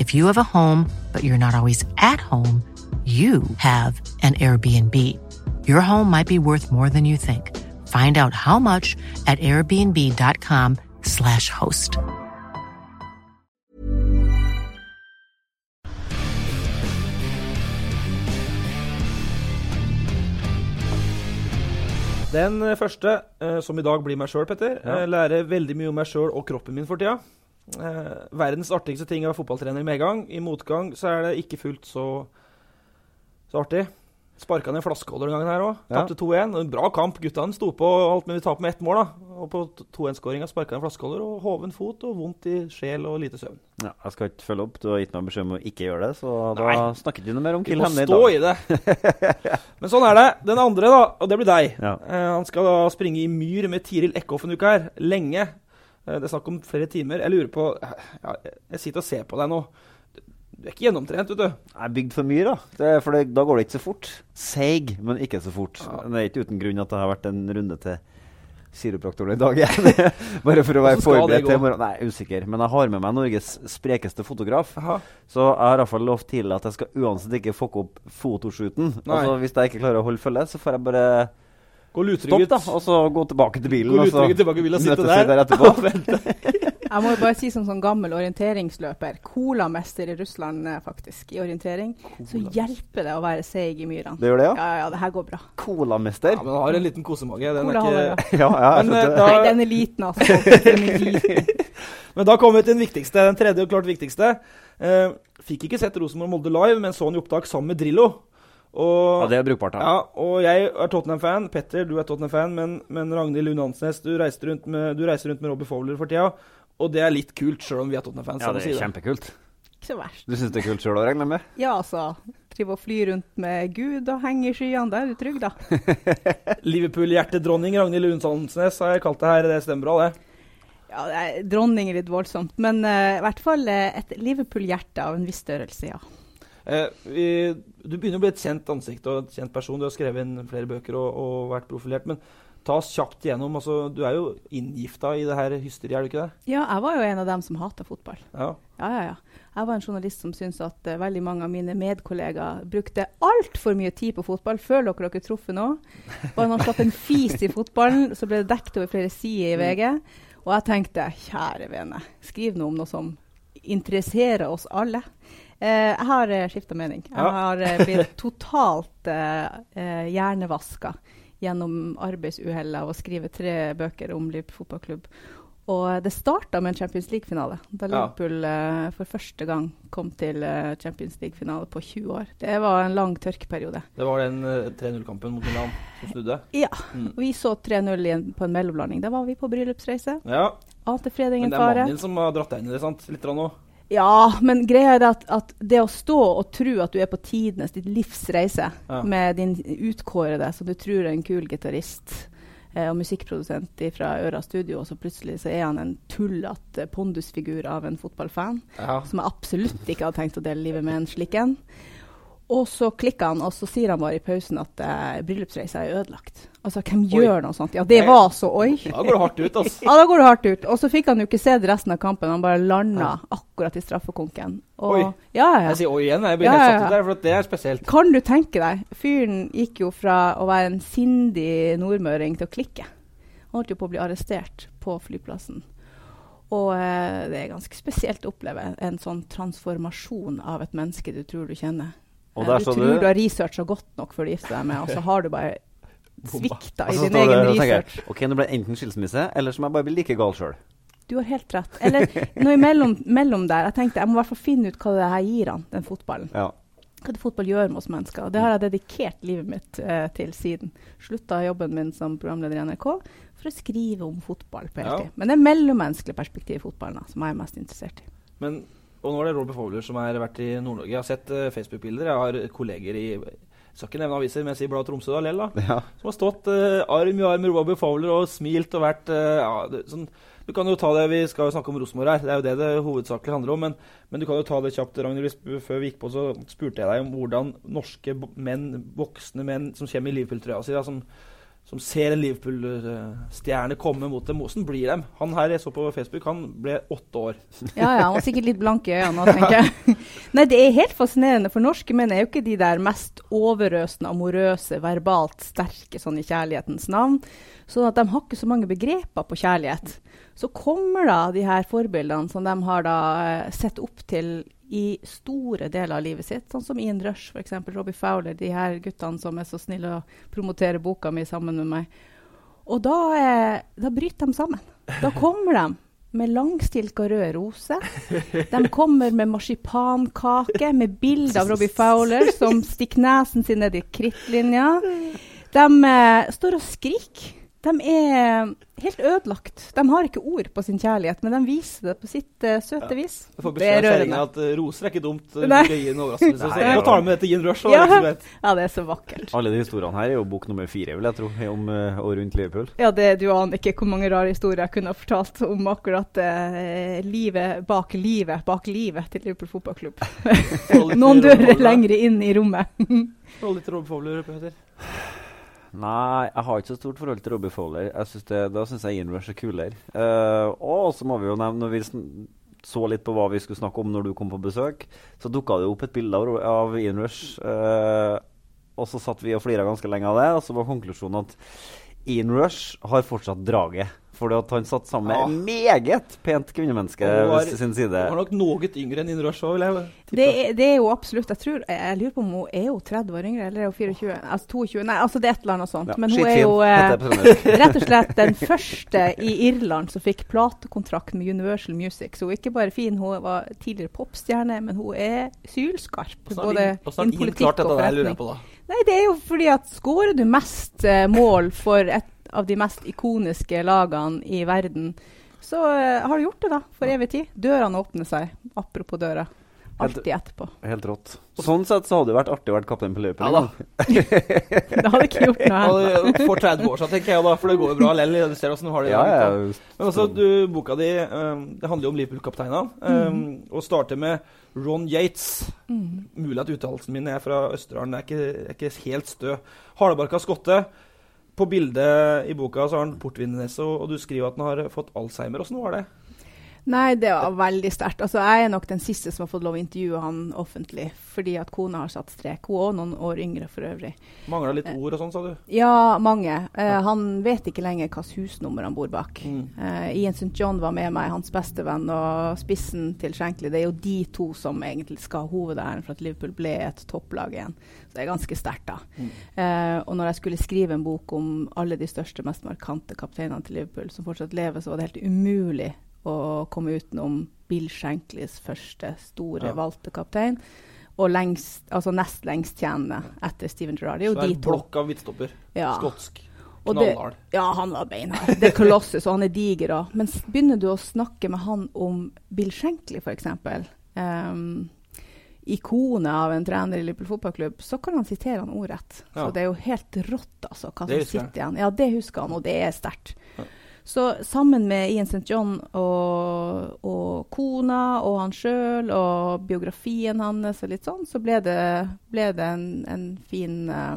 If you have a home, but you're not always at home, you have an Airbnb. Your home might be worth more than you think. Find out how much at airbnb.com/slash host. Den eh, første, eh, som i dag blir meg sjøl, Petter, Ja. eh, lærer veldig mye om meg sjøl og kroppen min for tida. Eh, verdens artigste ting å være fotballtrener i medgang. I motgang så er det ikke fullt så, så artig. Sparka ned flaskeholder den gangen her òg. Ja. Tapte 2-1. En Bra kamp. Guttene sto på alt, men vi taper med ett mål. da. Og på 2-1-skåringa sparka ned flaskeholder og hoven fot og vondt i sjel og lite søvn. Ja, jeg skal ikke følge opp. Du har gitt meg beskjed om å ikke gjøre det, så da Nei. snakket vi noe mer om Kill må Hemne i stå i det. Men sånn er det. Den andre, da, og det blir deg. Ja. Eh, han skal da springe i myr med Tiril Eckhoff en uke her. Lenge. Eh, det er snakk om flere timer. Jeg lurer på ja, Jeg sitter og ser på deg nå. Du er ikke gjennomtrent, vet du. Jeg er bygd for mye, da. Det for det, da går det ikke så fort. Seig, men ikke så fort. Ja. Det er ikke uten grunn at det har vært en runde til kiropraktoren i dag igjen. Bare for å være forberedt til i morgen. Nei, usikker. Men jeg har med meg Norges sprekeste fotograf. Aha. Så jeg har iallfall lovt tidligere at jeg skal uansett ikke fucke opp fotoshooten. Altså, hvis jeg ikke klarer å holde følge, så får jeg bare Gå lutrygget. Stopp, da. Og så gå tilbake til bilen. Gå og så lutrygget tilbake bilen og sitte der. der. etterpå. Jeg må jo bare si som sånn gammel orienteringsløper, colamester i Russland eh, faktisk, i orientering, så hjelper det å være seig i myrene. Det gjør det, ja? Ja, ja, det her går bra. Colamester. Ja, men han har en liten kosemage. Den Cola er ikke... Ja, ja, jeg Men, eh, da- Nei, den er liten, altså. Den er liten. Men da kommer vi til den viktigste. Den tredje og klart viktigste. Uh, fikk ikke sett Rosenborg Molde live, men så han i opptak sammen med Drillo. Og, Ja, det er brukbart, da. Ja, og jeg er Tottenham-fan. Petter, du er Tottenham-fan. Men, men Ragnhild Lund Hansnes, du reiser rundt med, rundt med Robbie Fowler for tida. Og det er litt kult, sjøl om vi er Tottenham-fans. Ja, det si er kjempekult. Ikke så verst. Du syns det er kult sjøl òg, regner jeg med? Ja, altså. Drive og fly rundt med Gud og henge i skyene. Da er du trygg, da. Liverpool-hjertedronning Ragnhild Lund Hansnes har jeg kalt det her. Det stemmer bra, det. Ja, det er Dronning er litt voldsomt, men uh, i hvert fall eh, et Liverpool-hjerte av en viss størrelse, ja. Eh, du begynner å bli et kjent ansikt og et kjent person. Du har skrevet inn flere bøker og, og vært profilert. Men ta oss kjapt gjennom. Altså, du er jo inngifta i det her hysteriet, er du ikke det? Ja, jeg var jo en av dem som hata fotball. Ja. Ja, ja, ja. Jeg var en journalist som syntes at uh, veldig mange av mine medkollegaer brukte altfor mye tid på fotball. Føler dere dere truffet nå? Bare man slapp en fis i fotballen, så ble det dekket over flere sider i VG. Og jeg tenkte, kjære vene, skriv noe om noe som interesserer oss alle. Eh, jeg har uh, skifta mening. Jeg har eh, blitt totalt hjernevaska gjennom arbeidsuhell av å skrive tre bøker om Liverpool fotballklubb. Og det starta med en Champions League-finale, da Liverpool uh, for første gang kom til eh, Champions League-finale på 20 år. Det var en lang tørkeperiode. Det var den uh, 3-0-kampen mot Milan som snudde. Ja. Mm. Vi så 3-0 i på en mellomlanding. Da var vi på bryllupsreise. Ja, Ante fred, men ingen det er mannen din som har dratt deg inn i det, sant? Litt nå. Ja, men greia er at, at det å stå og tro at du er på tidenes, ditt livs reise Ja. med din utkårede, som du tror er en kul gitarist eh, og musikkprodusent fra Øra Studio, og så plutselig så er han en tullete pondusfigur av en fotballfan Ja. som jeg absolutt ikke hadde tenkt å dele livet med en slik en. Og så klikker han, og så sier han bare i pausen at uh, bryllupsreisa er ødelagt. Altså, hvem Oi. gjør noe sånt? Ja, det var så oi. Da går det hardt ut, altså. Ja, da går det hardt ut. Og så fikk han jo ikke se resten av kampen. Han bare landa akkurat i straffekonken. Og, Oi. Ja, ja. Jeg sier oi igjen. Jeg blir Ja, helt satt ut der, for det er spesielt. Kan du tenke deg? Fyren gikk jo fra å være en sindig nordmøring til å klikke. Han holdt jo på å bli arrestert på flyplassen. Og eh, det er ganske spesielt å oppleve en sånn transformasjon av et menneske du tror du kjenner. Og der du tror du- du har researcha godt nok for å gifte deg med, og så har du bare svikta i din det- egen tenker jeg, research. Ok, nå ble det enten skilsmisse, eller så må jeg bare bli like gal sjøl. Du har helt rett. Eller noe imellom mellom der. Jeg tenkte jeg må i hvert fall finne ut hva det her gir han, den fotballen. Ja. Hva det fotball gjør med oss mennesker. Og det har jeg dedikert livet mitt eh, til siden. Slutta jobben min som programleder i NRK for å skrive om fotball på Ja. heltid. Men det er mellommenneskelig perspektiv i fotballen da, som jeg er mest interessert i. Men, og nå er det Robert Fowler som har vært i Nord-Norge. Jeg har sett uh, Facebook-bilder. Jeg har kolleger i jeg skal ikke nevne aviser, men jeg sier Bladet Tromsø da, lell, da. ja. Som har stått uh, arm i arm med Robert Fowler og smilt og vært uh, ja, det, sånn, Du kan jo ta det, Vi skal jo snakke om Rosenborg her, det er jo det det hovedsakelig handler om. Men, men du kan jo ta det kjapt, Ragnhild. Før vi gikk på, så spurte jeg deg om hvordan norske menn, voksne menn som kommer i Liverpool-trøya si, som, som ser en Liverpool-stjerne komme mot dem. Hvordan blir de? Han her jeg så på Facebook, han ble åtte år. Ja, ja, han var sikkert litt blank i øynene tenker jeg. Nei, det er helt fascinerende, for norske menn er jo ikke de der mest overøsende, amorøse, verbalt sterke sånn i kjærlighetens navn. Sånn at de har ikke så mange begreper på kjærlighet. Så kommer da de her forbildene som de har da eh, sett opp til i store deler av livet sitt, sånn som Ian Rush, f.eks. Robbie Fowler, de her guttene som er så snille å promotere boka mi sammen med meg. Og da, eh, da bryter de sammen. Da kommer de med langstilka rød rose. De kommer med marsipankake med bilde av Robbie Fowler som stikker nesen sin ned i krittlinja. De eh, står og skriker. De er helt ødelagt. De har ikke ord på sin kjærlighet, men de viser det på sitt uh, søte vis. Jeg får Det beskjed er av kjerringa rørende. at uh, roser er ikke dumt. Uh, Nei. en overraskelse. Nå tar du med dette Ian Rush. Og Ja. Ja, det er så vakkert. Alle de historiene her er jo bok nummer fire, vil jeg tro, om uh, og rundt Liverpool. Ja, det, Du aner ikke hvor mange rare historier jeg kunne ha fortalt om akkurat livet bak livet bak livet til Liverpool fotballklubb. Noen dører lengre lenger inn i rommet. Hold litt Fowler, Peter. Nei, jeg har ikke så stort forhold til Robbie Fowler. Synes det, da syns jeg Ian Rush er kulere. Uh, og så må vi jo nevne, når vi så litt på hva vi skulle snakke om når du kom på besøk, så dukka det opp et bilde av, av Ian Rush. Uh, og så satt vi og flira ganske lenge av det, og så var konklusjonen at Ian Rush har fortsatt draget. Fordi at han satt sammen Ja. med et meget pent kvinnemenneske ved sin side. Hun var nok noe yngre enn Ian Rush òg, vil jeg tippe. Det er, det er jo absolutt Jeg tror, jeg, jeg lurer på om hun er jo 30 år yngre, eller er hun 24? Altså 22? Nei, altså det er et eller annet sånt. Ja, Men hun er jo eh, rett og slett den første i Irland som fikk platekontrakt med Universal Music. Så hun er ikke bare fin, hun var tidligere popstjerne, men hun er sylskarp. Både innen politikk og forretning. Nei, det er jo fordi at skårer du mest eh, mål for et av de mest ikoniske lagene i verden, så uh, har du gjort det, da. For evig tid. Dørene åpner seg. Apropos døra. Alltid etterpå. Helt rått. Sånn sett så hadde det vært artig å være kaptein på Liverpool. Ja da. Det hadde ikke gjort noe. Ja, For 30 år siden, tenker jeg da, for det går jo bra lell. Du ser åssen du har det. Ja, ja. Men også, du, boka di um, det handler jo om Liverpool-kapteinene. Um, Og starter med Ron Yates. Mm. Mulig at uttalelsen min er fra Østerdalen, er ikke, er ikke helt stø. Hardbarka skotte. På bildet i boka så har han portvinnese, og, og du skriver at han har fått Alzheimer. Åssen var det? Nei, det var veldig sterkt. Altså, jeg er nok den siste som har fått lov å intervjue han offentlig, fordi at kona har satt strek. Hun er også noen år yngre for øvrig. Mangla litt ord og sånn, sa du? Ja, mange. Eh, han vet ikke lenger hvilket husnummer han bor bak. Mm. Eh, Ian St. John var med meg, hans bestevenn, og spissen til Shankly. Det er jo de to som egentlig skal ha hovedæren for at Liverpool ble et topplag igjen. Så det er ganske sterkt, da. Mm. Eh, og når jeg skulle skrive en bok om alle de største, mest markante kapteinene til Liverpool, som fortsatt lever, så var det helt umulig å komme utenom Bill Shankleys første store Ja. valgte kaptein. Og lengst, altså nest lengst tjenende etter Steven Gerrard. Så Det er blokk av midtstopper. Ja. Skotsk. Knallhard. Ja, han var beinhard. Det er Colossus, og han er diger òg. Men begynner du å snakke med han om Bill Shankly, f.eks., um, ikonet av en trener i Liverpool fotballklubb, så kan han sitere han ordrett. Ja. Så det er jo helt rått, altså, hva som sitter igjen. Ja, det husker han, og det er sterkt. Ja. Så sammen med Ian St. John og, og kona og han sjøl og biografien hans og litt sånn, så ble det, ble det en, en fin uh,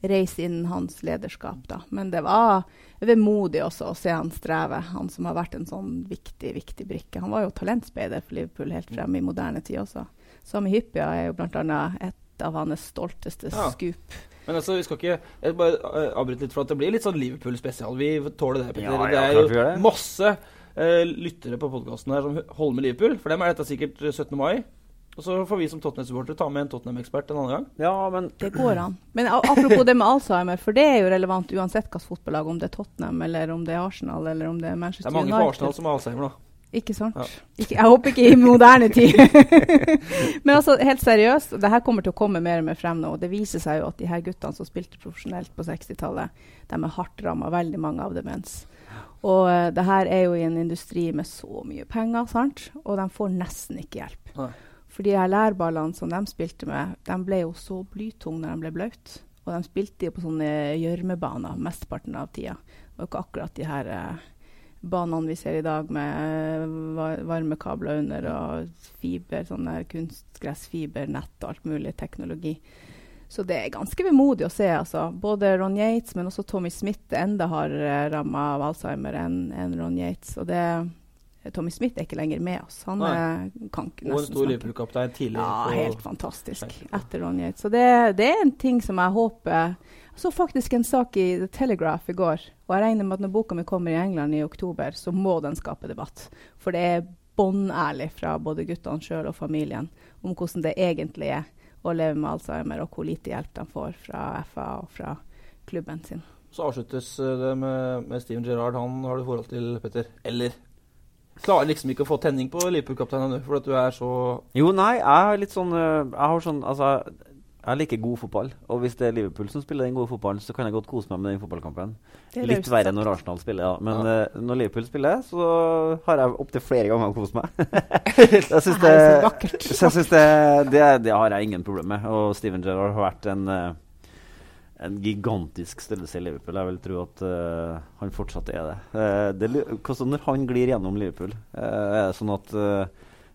reis innen hans lederskap, da. Men det var vemodig også å se han streve, han som har vært en sånn viktig, viktig brikke. Han var jo talentspeider for Liverpool helt frem i moderne tid også. Sami Hyppia er jo bl.a. et av hans stolteste Ja. skup. Men altså, vi skal ikke Jeg bare uh, avbryte litt, for at det blir litt sånn Liverpool-spesial. Vi tåler det, Petter. Ja, det er jo det. masse uh, lyttere på podkasten her som holder med Liverpool. For dem er dette sikkert 17. mai. Og så får vi som Tottenham-supportere ta med en Tottenham-ekspert en annen gang. Ja, men Det går an. Men apropos det med Alzheimer, for det er jo relevant uansett hvilket fotballag, om det er Tottenham, eller om det er Arsenal, eller om det er Manchester United. Det er mange på Arsenal som har Alzheimer, da. Ikke sant? Ja. Ikke, jeg håper ikke i moderne tid. Men altså, helt seriøst, det her kommer til å komme mer og mer frem nå. Det viser seg jo at de her guttene som spilte profesjonelt på 60-tallet, de er hardt ramma, veldig mange av demens. Og uh, det her er jo i en industri med så mye penger, sant? og de får nesten ikke hjelp. Nei. For de her lærballene som de spilte med, de ble jo så blytunge når de ble blaute. Og de spilte jo på sånne gjørmebaner mesteparten av tida. Det var jo ikke akkurat de her eh, banene vi ser i dag med eh, varmekabler under og fiber, sånne kunstgressfibernett og alt mulig teknologi. Så det er ganske vemodig å se. altså. Både Ron Yates, men også Tommy Smith er enda hardere ramma av Alzheimer enn en Ron Yates. Og det, Tommy Smith er ikke lenger med oss. Han er, kan ikke nesten stor snakke. Liverpool-kaptein tidligere. Ja, helt fantastisk. Etter Ron Yates. Så det, det er en ting som jeg håper så faktisk en sak i The Telegraph i går, og jeg regner med at når boka mi kommer i England i oktober, så må den skape debatt. For det er bånnærlig fra både guttene sjøl og familien om hvordan det egentlig er å leve med Alzheimer, og hvor lite hjelp de får fra FA og fra klubben sin. Så avsluttes eh, det med, med Steven Gerrard. Han har du forhold til, Petter. Eller klarer liksom ikke å få tenning på Liverpool-kapteinen nå, fordi at du er så Jo, nei, jeg har litt sånn øh, Jeg har sånn Altså, jeg liker god fotball. Og hvis det er Liverpool som spiller den gode fotballen, så kan jeg godt kose meg med den fotballkampen. Litt verre sagt. når Arsenal spiller, ja. Men øh, når Liverpool spiller, så har jeg opptil flere ganger kost meg. jeg syns Det så synes det, det, det har jeg ingen problem med. Og Steven Gerrard har vært en uh, en gigantisk størrelse i Liverpool. Jeg vil tro at uh, han fortsatt er det. Det hvordan når han glir gjennom Liverpool, er det sånn at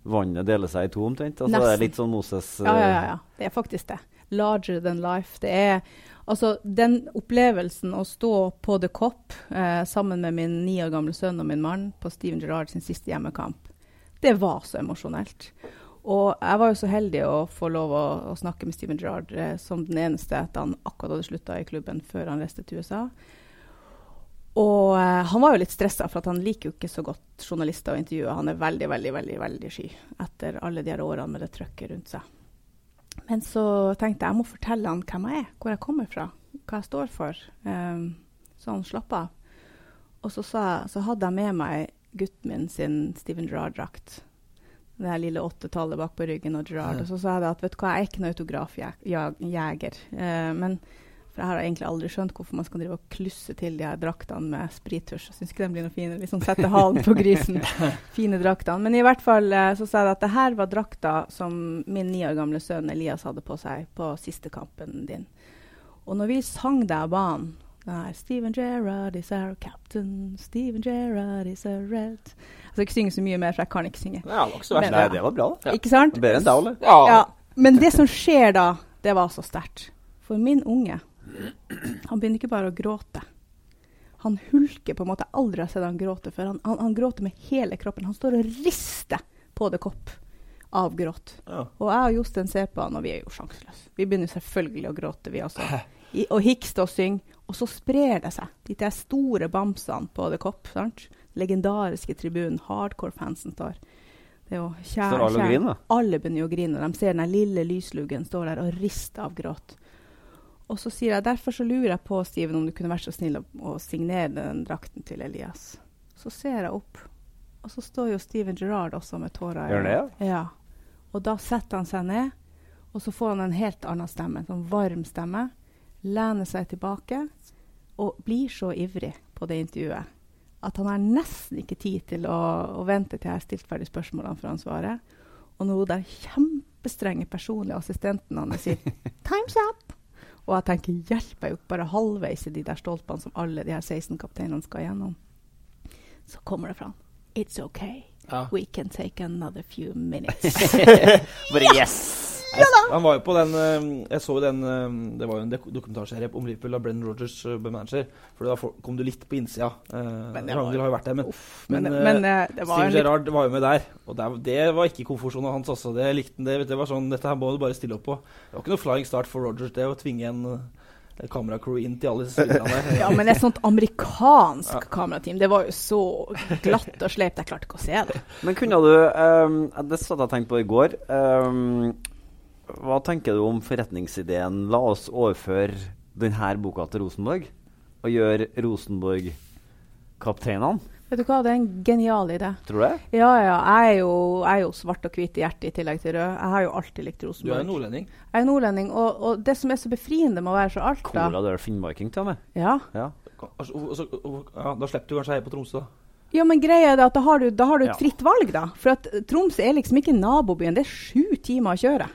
vannet deler seg i to omtrent? Altså, det er litt sånn Moses Ja, ja, ja, ja. Det er faktisk det. Larger than life. Det er altså den opplevelsen å stå på The Cop eh, sammen med min ni år gamle sønn og min mann på Steven Gerrard sin siste hjemmekamp, det var så emosjonelt. Og jeg var jo så heldig å få lov å, å snakke med Steven Gerrard eh, som den eneste etter han akkurat hadde slutta i klubben før han reiste til USA. Og eh, han var jo litt stressa, for at han liker jo ikke så godt journalister å intervjue. Han er veldig, veldig, veldig veldig sky etter alle de her årene med det trøkket rundt seg. Men så tenkte jeg jeg må fortelle han hvem jeg er, hvor jeg kommer fra, hva jeg står for. Um, så han slapp av. Og så, sa så hadde jeg med meg gutten min sin Steven Gerrard-drakt. Det her lille åttetallet bak på ryggen og Gerrard. Og så sa jeg at vet du hva, jeg er ikke noen autografjeger. Uh, men for jeg har egentlig aldri skjønt hvorfor man skal drive og klusse til de her draktene med sprittusj. Jeg syns ikke de blir noe finere. Liksom sette halen på grisen. Fine draktene. Men i hvert fall eh, så sa jeg at det her var drakta som min ni år gamle sønn Elias hadde på seg på siste kampen din. Og når vi sang deg av banen Nei, Steven Gerrard is our captain, Steven Gerrard is a red Jeg skal ikke synge så mye mer, for jeg kan ikke synge. Ja, det var så. Men- Nei, det var bra, da. Ja. Ikke sant? Bedre enn deg, Ole. Ja. Ja, men det som skjer da, det var så sterkt. For min unge, han begynner ikke bare å gråte. Han hulker på en måte. Jeg aldri har sett han gråte før. Han, han, han gråter med hele kroppen. Han står og rister på det kopp av gråt. Ja. Og jeg og Jostein ser på han, og vi er jo sjanseløse. Vi begynner selvfølgelig å gråte, vi også. I, og hikste og synge. Og så sprer det seg. De der store bamsene på The Cop. sant? Legendariske tribunen. Hardcore-fansen står. Det er jo kjære, Står alle og griner. Alle begynner å grine. De ser den lille lysluggen står der og rister av gråt. Og så sier jeg derfor så lurer jeg på, Steven, om du kunne vært så snill å, å signere den drakten til Elias. Så ser jeg opp, og så står jo Steven Gerrard også med tårer i øynene. Ja. Og da setter han seg ned, og så får han en helt annen stemme, en sånn varm stemme. Lener seg tilbake og blir så ivrig på det intervjuet at han har nesten ikke tid til å, å vente til jeg har stilt ferdig spørsmålene før han svarer. og når hun der kjempestrenge personlige assistenten hans sier 'Time's up', og jeg tenker 'hjelp, jeg er jo bare halvveis i de der stolpene som alle de her 16 kapteinene skal gjennom', så kommer det fram 'It's okay. Ja. We can take another few minutes'. Bare yes! Jeg, han var jo på den eh, Jeg så jo den eh, Det var jo en dok- dokumentarserie om Liverpool av Brennan Rogers ble manager. For da kom du litt på innsida. Men var- Ragnhild har jo vært der, men, Men, men, men, eh, eh, var litt Gerrard var jo med der. Og det, det var ikke komfortsona hans. Altså. Det likte han. Det, det var sånn, Dette her må du bare stille opp på. Det var ikke noe flying start for Rogers, det å tvinge en kameracrew inn til alle spillerne. Ja, men et sånt amerikansk Ja. kamerateam, det var jo så glatt og sleipt. Jeg klarte ikke å se det. Men kunne du um, Det satt jeg og tenkte på i går. Um, hva tenker du om forretningsideen? La oss overføre denne boka til Rosenborg og gjøre Rosenborg kapteinene. Vet du hva, det er en genial idé. Tror du det? Ja, ja. Jeg er jo, jeg er jo svart og hvit i hjertet i tillegg til rød. Jeg har jo alltid likt Rosenborg. Du er nordlending. Jeg er nordlending, og, og det som er så befriende med å være så Alta Cola, du er finnmarking til og med. ja. Ja. Altså, og- og så- og- ja, da slipper du kanskje å heie på Tromsø. da. Ja, men greia er at da har du, da har du et Ja. fritt valg, da. For at Troms er liksom ikke nabobyen. Det er sju timer å kjøre.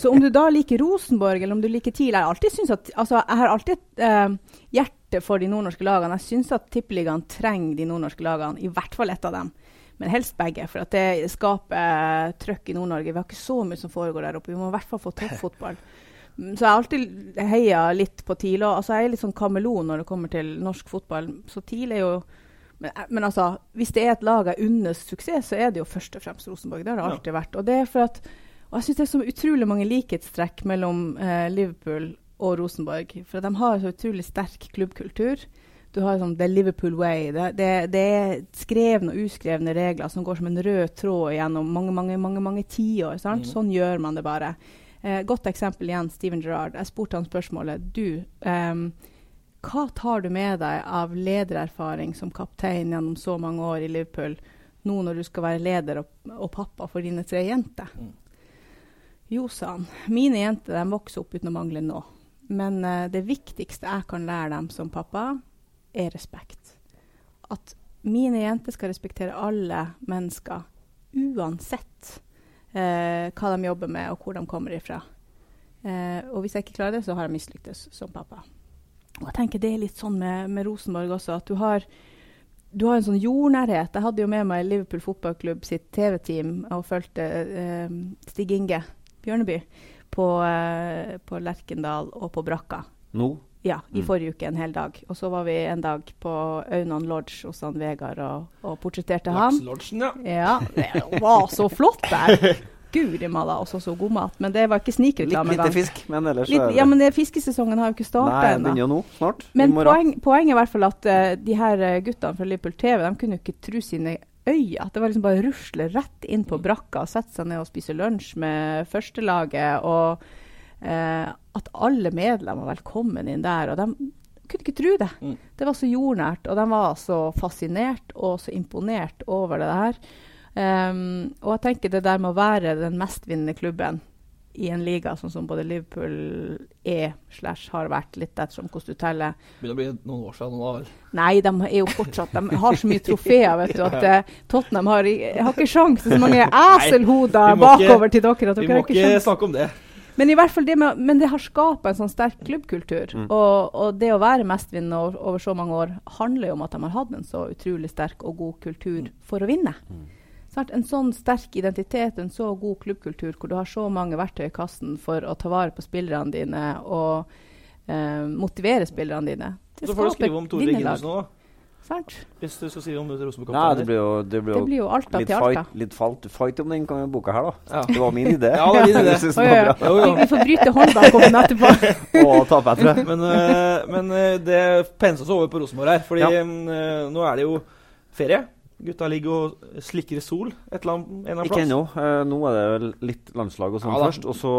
så om du da liker Rosenborg, eller om du liker TIL Jeg at Altså, jeg har alltid et eh, hjerte for de nordnorske lagene. Jeg syns at Tippeligaen trenger de nordnorske lagene, i hvert fall ett av dem. Men helst begge, for at det skaper eh, trøkk i Nord-Norge. Vi har ikke så mye som foregår der oppe. Vi må i hvert fall få toppfotball. fotball. Så jeg har alltid heia litt på TIL. Og, altså, jeg er litt sånn kameleon når det kommer til norsk fotball. Så TIL er jo men, eh, men altså, hvis det er et lag jeg unner suksess, så er det jo først og fremst Rosenborg. Det har det Ja. alltid vært. Og det er for at og jeg syns det er så utrolig mange likhetstrekk mellom eh, Liverpool og Rosenborg. For de har så utrolig sterk klubbkultur. Du har sånn The Liverpool Way. Det, det, det er skrevne og uskrevne regler som går som en rød tråd gjennom mange mange, mange, mange tiår. Mhm. Sånn gjør man det bare. Eh, godt eksempel igjen, Steven Gerrard. Jeg spurte han spørsmålet. Du, ehm, hva tar du med deg av ledererfaring som kaptein gjennom så mange år i Liverpool, nå når du skal være leder og, og pappa for dine tre jenter? Mm. Jo, sa han. Mine jenter de vokser opp uten å mangle nå. Men uh, det viktigste jeg kan lære dem som pappa, er respekt. At mine jenter skal respektere alle mennesker, uansett uh, hva de jobber med, og hvor de kommer ifra. Uh, og hvis jeg ikke klarer det, så har jeg mislyktes som pappa. Og jeg tenker Det er litt sånn med, med Rosenborg også, at du har, du har en sånn jordnærhet. Jeg hadde jo med meg Liverpool fotballklubb sitt TV-team og fulgte eh, Stig Inge Bjørneby på, eh, på Lerkendal og på Brakka. Nå? Ja, i Mm. forrige uke en hel dag. Og så var vi en dag på Aunan Lodge hos han Vegard og, og portretterte han. Lakselodgen, ja. Ja, det var så flott der! Guri malla, også så god mat. Men det var ikke Litt lite fisk, men ellers Litt, ja, men det, fiskesesongen har jo ikke starta ennå. begynner jo nå, snart. Men poeng, poenget er i hvert fall at uh, de her eh, guttene fra Liverpool TV de kunne jo ikke tro sine øyne. At det var liksom bare å rusle rett inn på brakka og sette seg ned og spise lunsj med førstelaget. Og uh, at alle medlemmer var velkommen inn der. Og de kunne ikke tro det. Mm. Det var så jordnært, og de var så fascinert og så imponert over det her. Um, og jeg tenker det der med å være den mestvinnende klubben i en liga sånn som både Liverpool er slash har vært, litt ettersom hvordan du teller. Begynner å bli noen år siden. nå, vel? Nei, de er jo fortsatt De har så mye trofeer, vet du, at uh, Tottenham har, har ikke sjans så mange eselhoder bakover til dere. at Vi dere må har ikke ikke snakke om det. Men i hvert fall det med, men det har skapa en sånn sterk klubbkultur. Mm. Og, og det å være mestvinnende over, over så mange år handler jo om at de har hatt en så utrolig sterk og god kultur for å vinne. Sant? En sånn sterk identitet, en så god klubbkultur hvor du har så mange verktøy i kassen for å ta vare på spillerne dine og eh, motivere spillerne dine. Det Så får du skrive om Tore vinnerlag, nå, da. Sant? Hvis du skal skrive om det det Rosenborg-kapteinen. blir jo, det blir Det jo blir jo Alta litt, til Alta. fight, litt fight, fight om den kan- boka her, da. Ja. Det var min idé. Ja, det var din idé. Var Jo, jo. Vi, vi får bryte håndbakoppen etterpå. Og tape, tror jeg. Men, eh, men eh, det penser seg over på Rosenborg her. Fordi Ja. eh, nå er det jo ferie. Gutta ligger og slikker i sol et eller annet, en eller annen Ikke ennå. Eh, nå er det vel litt landslag og sånn Ja først. Og så.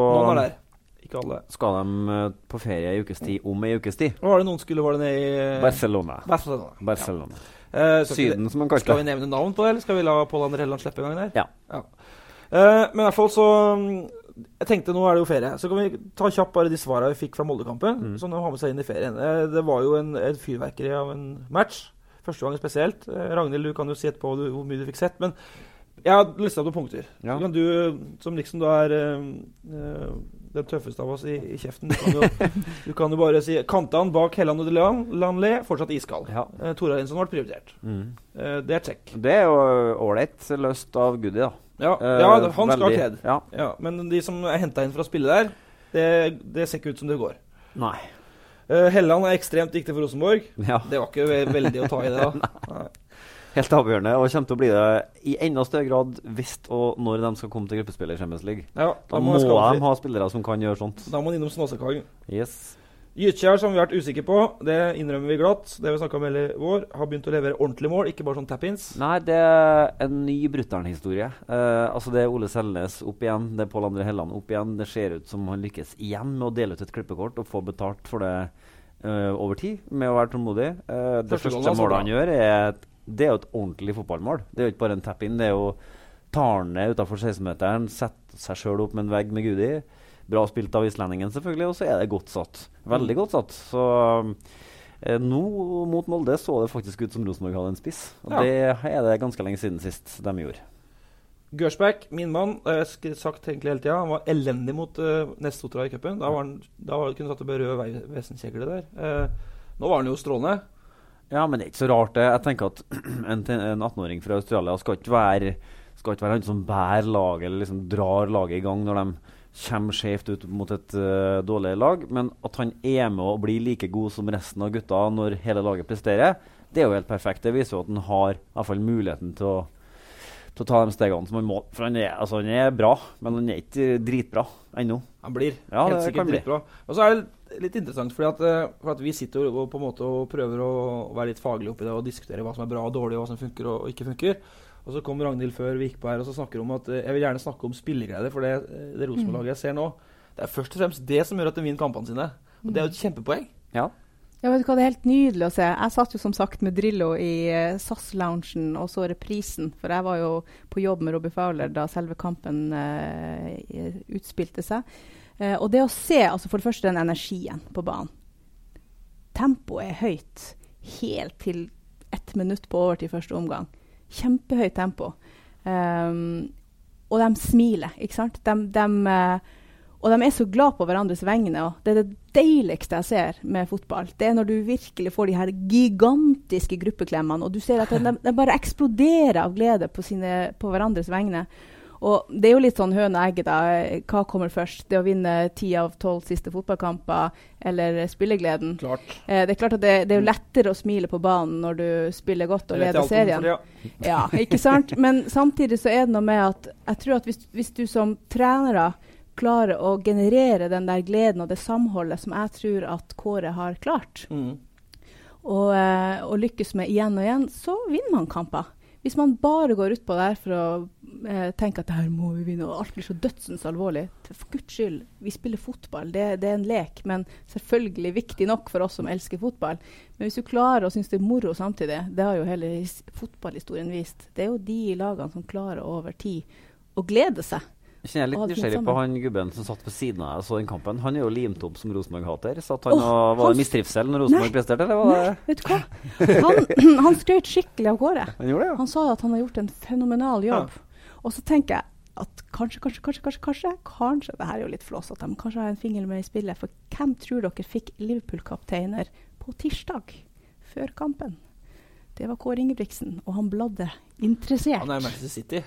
Ikke alle. skal de eh, på ferie i ukes tid om ei ukes tid. Hva var det noen skulle Var det nede i eh, Barcelona. Barcelona. Barcelona. Ja. Eh, Syden, som man kalte skal vi nevne navn på det, eller skal vi la Pål André Helland slippe en gang der? Ja. Eh, men i hvert fall så mm, Jeg tenkte nå er det jo ferie. Så kan vi ta kjapt bare de svarene vi fikk fra Moldekampen. Mm. Som de har med seg inn i ferien. Det var jo en, et fyrverkeri av en match. Første gangen spesielt. Eh, Ragnhild, du kan jo si etterpå hvor mye du fikk sett. Men Jeg har lista opp noen punkter. Ja. Kan du, som liksom da er eh, den tøffeste av oss i, i kjeften, du kan, jo, du kan jo bare si Kantene bak Helland og Delanlé fortsatt iskald. Ja. Uh, Tora Hensson ble prioritert. Mm. Uh, det er check. Det er jo ålreit løst av Goody, da. Ja, uh, ja han skal ha. Ja. Ja, men de som er henta inn for å spille der, det, det ser ikke ut som det går. Nei. Eh, Helland er ekstremt viktig for Rosenborg. Ja. Det var ikke ve veldig å ta i det. da. Nei. Helt avgjørende, og kommer til å bli det i enda større grad hvis og når de skal komme til gruppespill i Champions League. Ja, Da må må de ha spillere som kan gjøre sånt. Da må de innom Snåsakallen. Yes. Gytkjær, som vi har vært usikre på, det innrømmer vi glatt. Det vi snakka om hele vår. Har begynt å levere ordentlige mål, ikke bare sånn tap-ins. Nei, det er en ny Brutter'n-historie. Eh, altså Det er Ole Selnes opp igjen, det er Pål André Helland opp igjen. Det ser ut som han lykkes igjen med å dele ut et klippekort og få betalt for det eh, over tid, med å være tålmodig. Eh, det Første første goalen var så målet han gjør, er, et- det er jo et ordentlig fotballmål. Det er jo ikke bare en tap-in. Det er jo tar han ned utafor 16-meteren, setter seg sjøl opp med en vegg med Gudi. Bra spilt av islendingen, selvfølgelig, og så er det godt satt. Veldig godt satt. Så eh, nå mot Molde så det faktisk ut som Rosenborg hadde en spiss. Og Ja. det er det ganske lenge siden sist de gjorde. Gersbæk, min mann, har jeg sagt egentlig hele tida, han var elendig mot uh, Nestotra i cupen. Da, var han, da var det kunne satt opp rød vesenkjegle der. Uh, nå var han jo strålende. Ja, men det er ikke så rart, det. Jeg tenker at en, en 18-åring fra Australia skal ikke være skal ikke være han som bærer laget eller liksom drar laget i gang når de kommer skjevt ut mot et uh, dårlig lag. Men at han er med og blir like god som resten av gutta når hele laget presterer, det er jo helt perfekt. Det viser jo at han har i hvert fall muligheten til å, til å ta de stegene som han må. For han er, altså, han er bra, men han er ikke dritbra ennå. Han blir Ja, helt sikkert dritbra. Og så er det litt interessant, fordi at, eh, for at vi sitter og, og på en måte og prøver å være litt faglige oppi det og diskutere hva som er bra og dårlig, og hva som funker og, og ikke funker. Og så kom Ragnhild før vi gikk på her og så snakker om at eh, jeg vil gjerne snakke om spilleglede, for det, eh, det Rosenborg-laget jeg ser nå, det er først og fremst det som gjør at de vinner kampene sine. Og det er jo et kjempepoeng. Ja. Ja, vet du hva, Det er helt nydelig å se. Jeg satt jo som sagt med Drillo i eh, SAS-loungen og så reprisen. For jeg var jo på jobb med Robbie Fowler da selve kampen uh, utspilte seg. Uh, og det å se altså for det første den energien på banen. Tempoet er høyt helt til ett minutt på overtid første omgang. Kjempehøyt tempo. Um, og de smiler, ikke sant? De, de, eh, og de er så glad på hverandres vegne. og Det er det deiligste jeg ser med fotball. Det er når du virkelig får de her gigantiske gruppeklemmene, og du ser at de, de bare eksploderer av glede på, sine, på hverandres vegne. Og det er jo litt sånn høne og egget, da. Hva kommer først? Det å vinne ti av tolv siste fotballkamper, eller spillegleden? Klart. Eh, det er klart at det, det er jo lettere å smile på banen når du spiller godt og leder serien. det, ja. Ja, ikke sant? Men samtidig så er det noe med at jeg tror at hvis, hvis du som trenere klarer å generere den der gleden og det samholdet som jeg tror at Kåre har klart, Mm. og, eh, og lykkes med igjen og igjen, så vinner man kamper. Hvis man bare går utpå der for å eh, tenke at det her må vi vinne, og alt blir så dødsens alvorlig For guds skyld, vi spiller fotball. Det, det er en lek, men selvfølgelig viktig nok for oss som elsker fotball. Men hvis du klarer å synes det er moro samtidig, det har jo hele fotballhistorien vist, det er jo de lagene som klarer over tid å glede seg. Jeg kjenner Å, litt er nysgjerrig på han gubben som satt ved siden av deg og så den kampen. Han er jo limt opp som Rosenborg-hater. Satt han og, Var han- det mistrivsel når Rosenborg presterte, eller var det Nei, vet du hva? Han, han skrøt skikkelig av Kåre. Han gjorde det, ja. Han sa at han har gjort en fenomenal jobb. Og så tenker jeg at kanskje, kanskje, kanskje, kanskje, kanskje, kanskje det her er jo litt flåsete, men kanskje har jeg en finger med i spillet. For hvem tror dere fikk Liverpool-kapteiner på tirsdag før kampen? Det var Kåre Ingebrigtsen, og han bladde interessert. Han er Manchester City.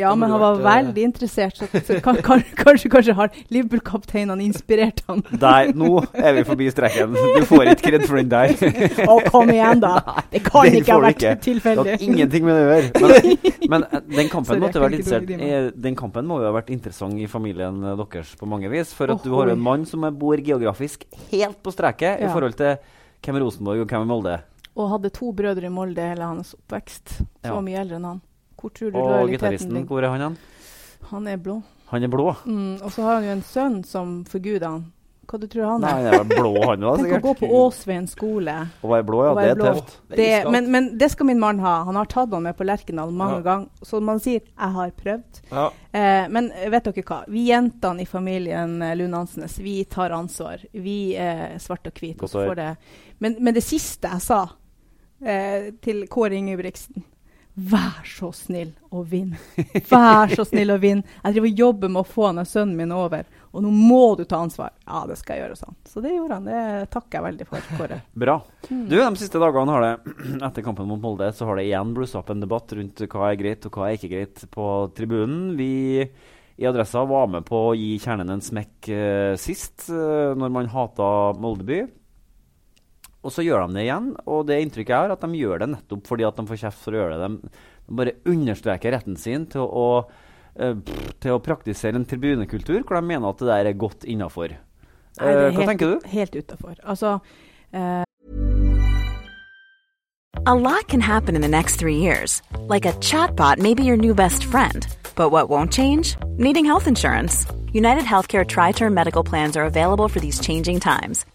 Ja, men han var eh, veldig interessert, så, så kan, kan, kanskje, kanskje har Liverpool-kapteinene inspirert han. Nei, nå er vi forbi streken. Du får ikke kred for den der. Å, kom igjen, da! Det kan Den ikke ha vært ikke. Det har ingenting med det å gjøre. Men, men eh, den kampen Sorry, eh, Den kampen må jo ha vært interessant i familien deres på mange vis. For at oh, du har en mann som bor geografisk helt på streket i forhold til hvem er Rosenborg og hvem er Molde. Og hadde to brødre i Molde hele hans oppvekst. Så Ja. mye eldre enn han. Hvor tror du Og gitaristen, ligger? hvor er han hen? Han er blå. Han er blå. Mm, og så har han jo en sønn som forguder han. Hva du tror han Nei, er? han er blå, han òg, Tenk å gå på Åsveien skole. Å være blå, ja. Være Det er blå. tøft. Det men, men det skal min mann ha. Han har tatt han med på Lerkendal mange Ja. ganger. Så man sier 'jeg har prøvd'. Ja. Eh, men vet dere hva? Vi jentene i familien eh, Lund Hansnes, vi tar ansvar. Vi er svart og hvit. og så får det- Men, men det siste jeg sa eh, til Kåre Ingebrigtsen Vær så snill og vinn. Vær så snill og vinn. Jeg driver og jobber med å få denne sønnen min over, og nå må du ta ansvar. Ja, det skal jeg gjøre sånn. Så det gjorde han. Det takker jeg veldig for, Kåre. Bra. Du, De siste dagene har det, etter kampen mot Molde så har det igjen blussa opp en debatt rundt hva er greit og hva er ikke greit på tribunen. Vi i Adressa var med på å gi Kjernen en smekk eh, sist, eh, når man hata Moldeby. Og så gjør de det igjen, og det inntrykket jeg har, at de gjør det nettopp fordi at de får kjeft for å gjøre det. De, bare understreker retten sin til å, uh, til å praktisere en tribunekultur hvor de mener at det der er godt innafor. Uh, hva helt, tenker du? Helt utafor. Altså uh A lot can happen in the next three years. Like a chatbot may be your new best friend. But what won't change? Needing health insurance. United Healthcare Tri Term Medical Plans are available for these changing times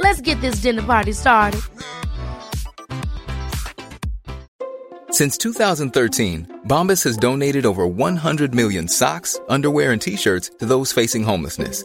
Let's get this dinner party started. Since 2013, Bombas has donated over 100 million socks, underwear, and t-shirts to those facing homelessness.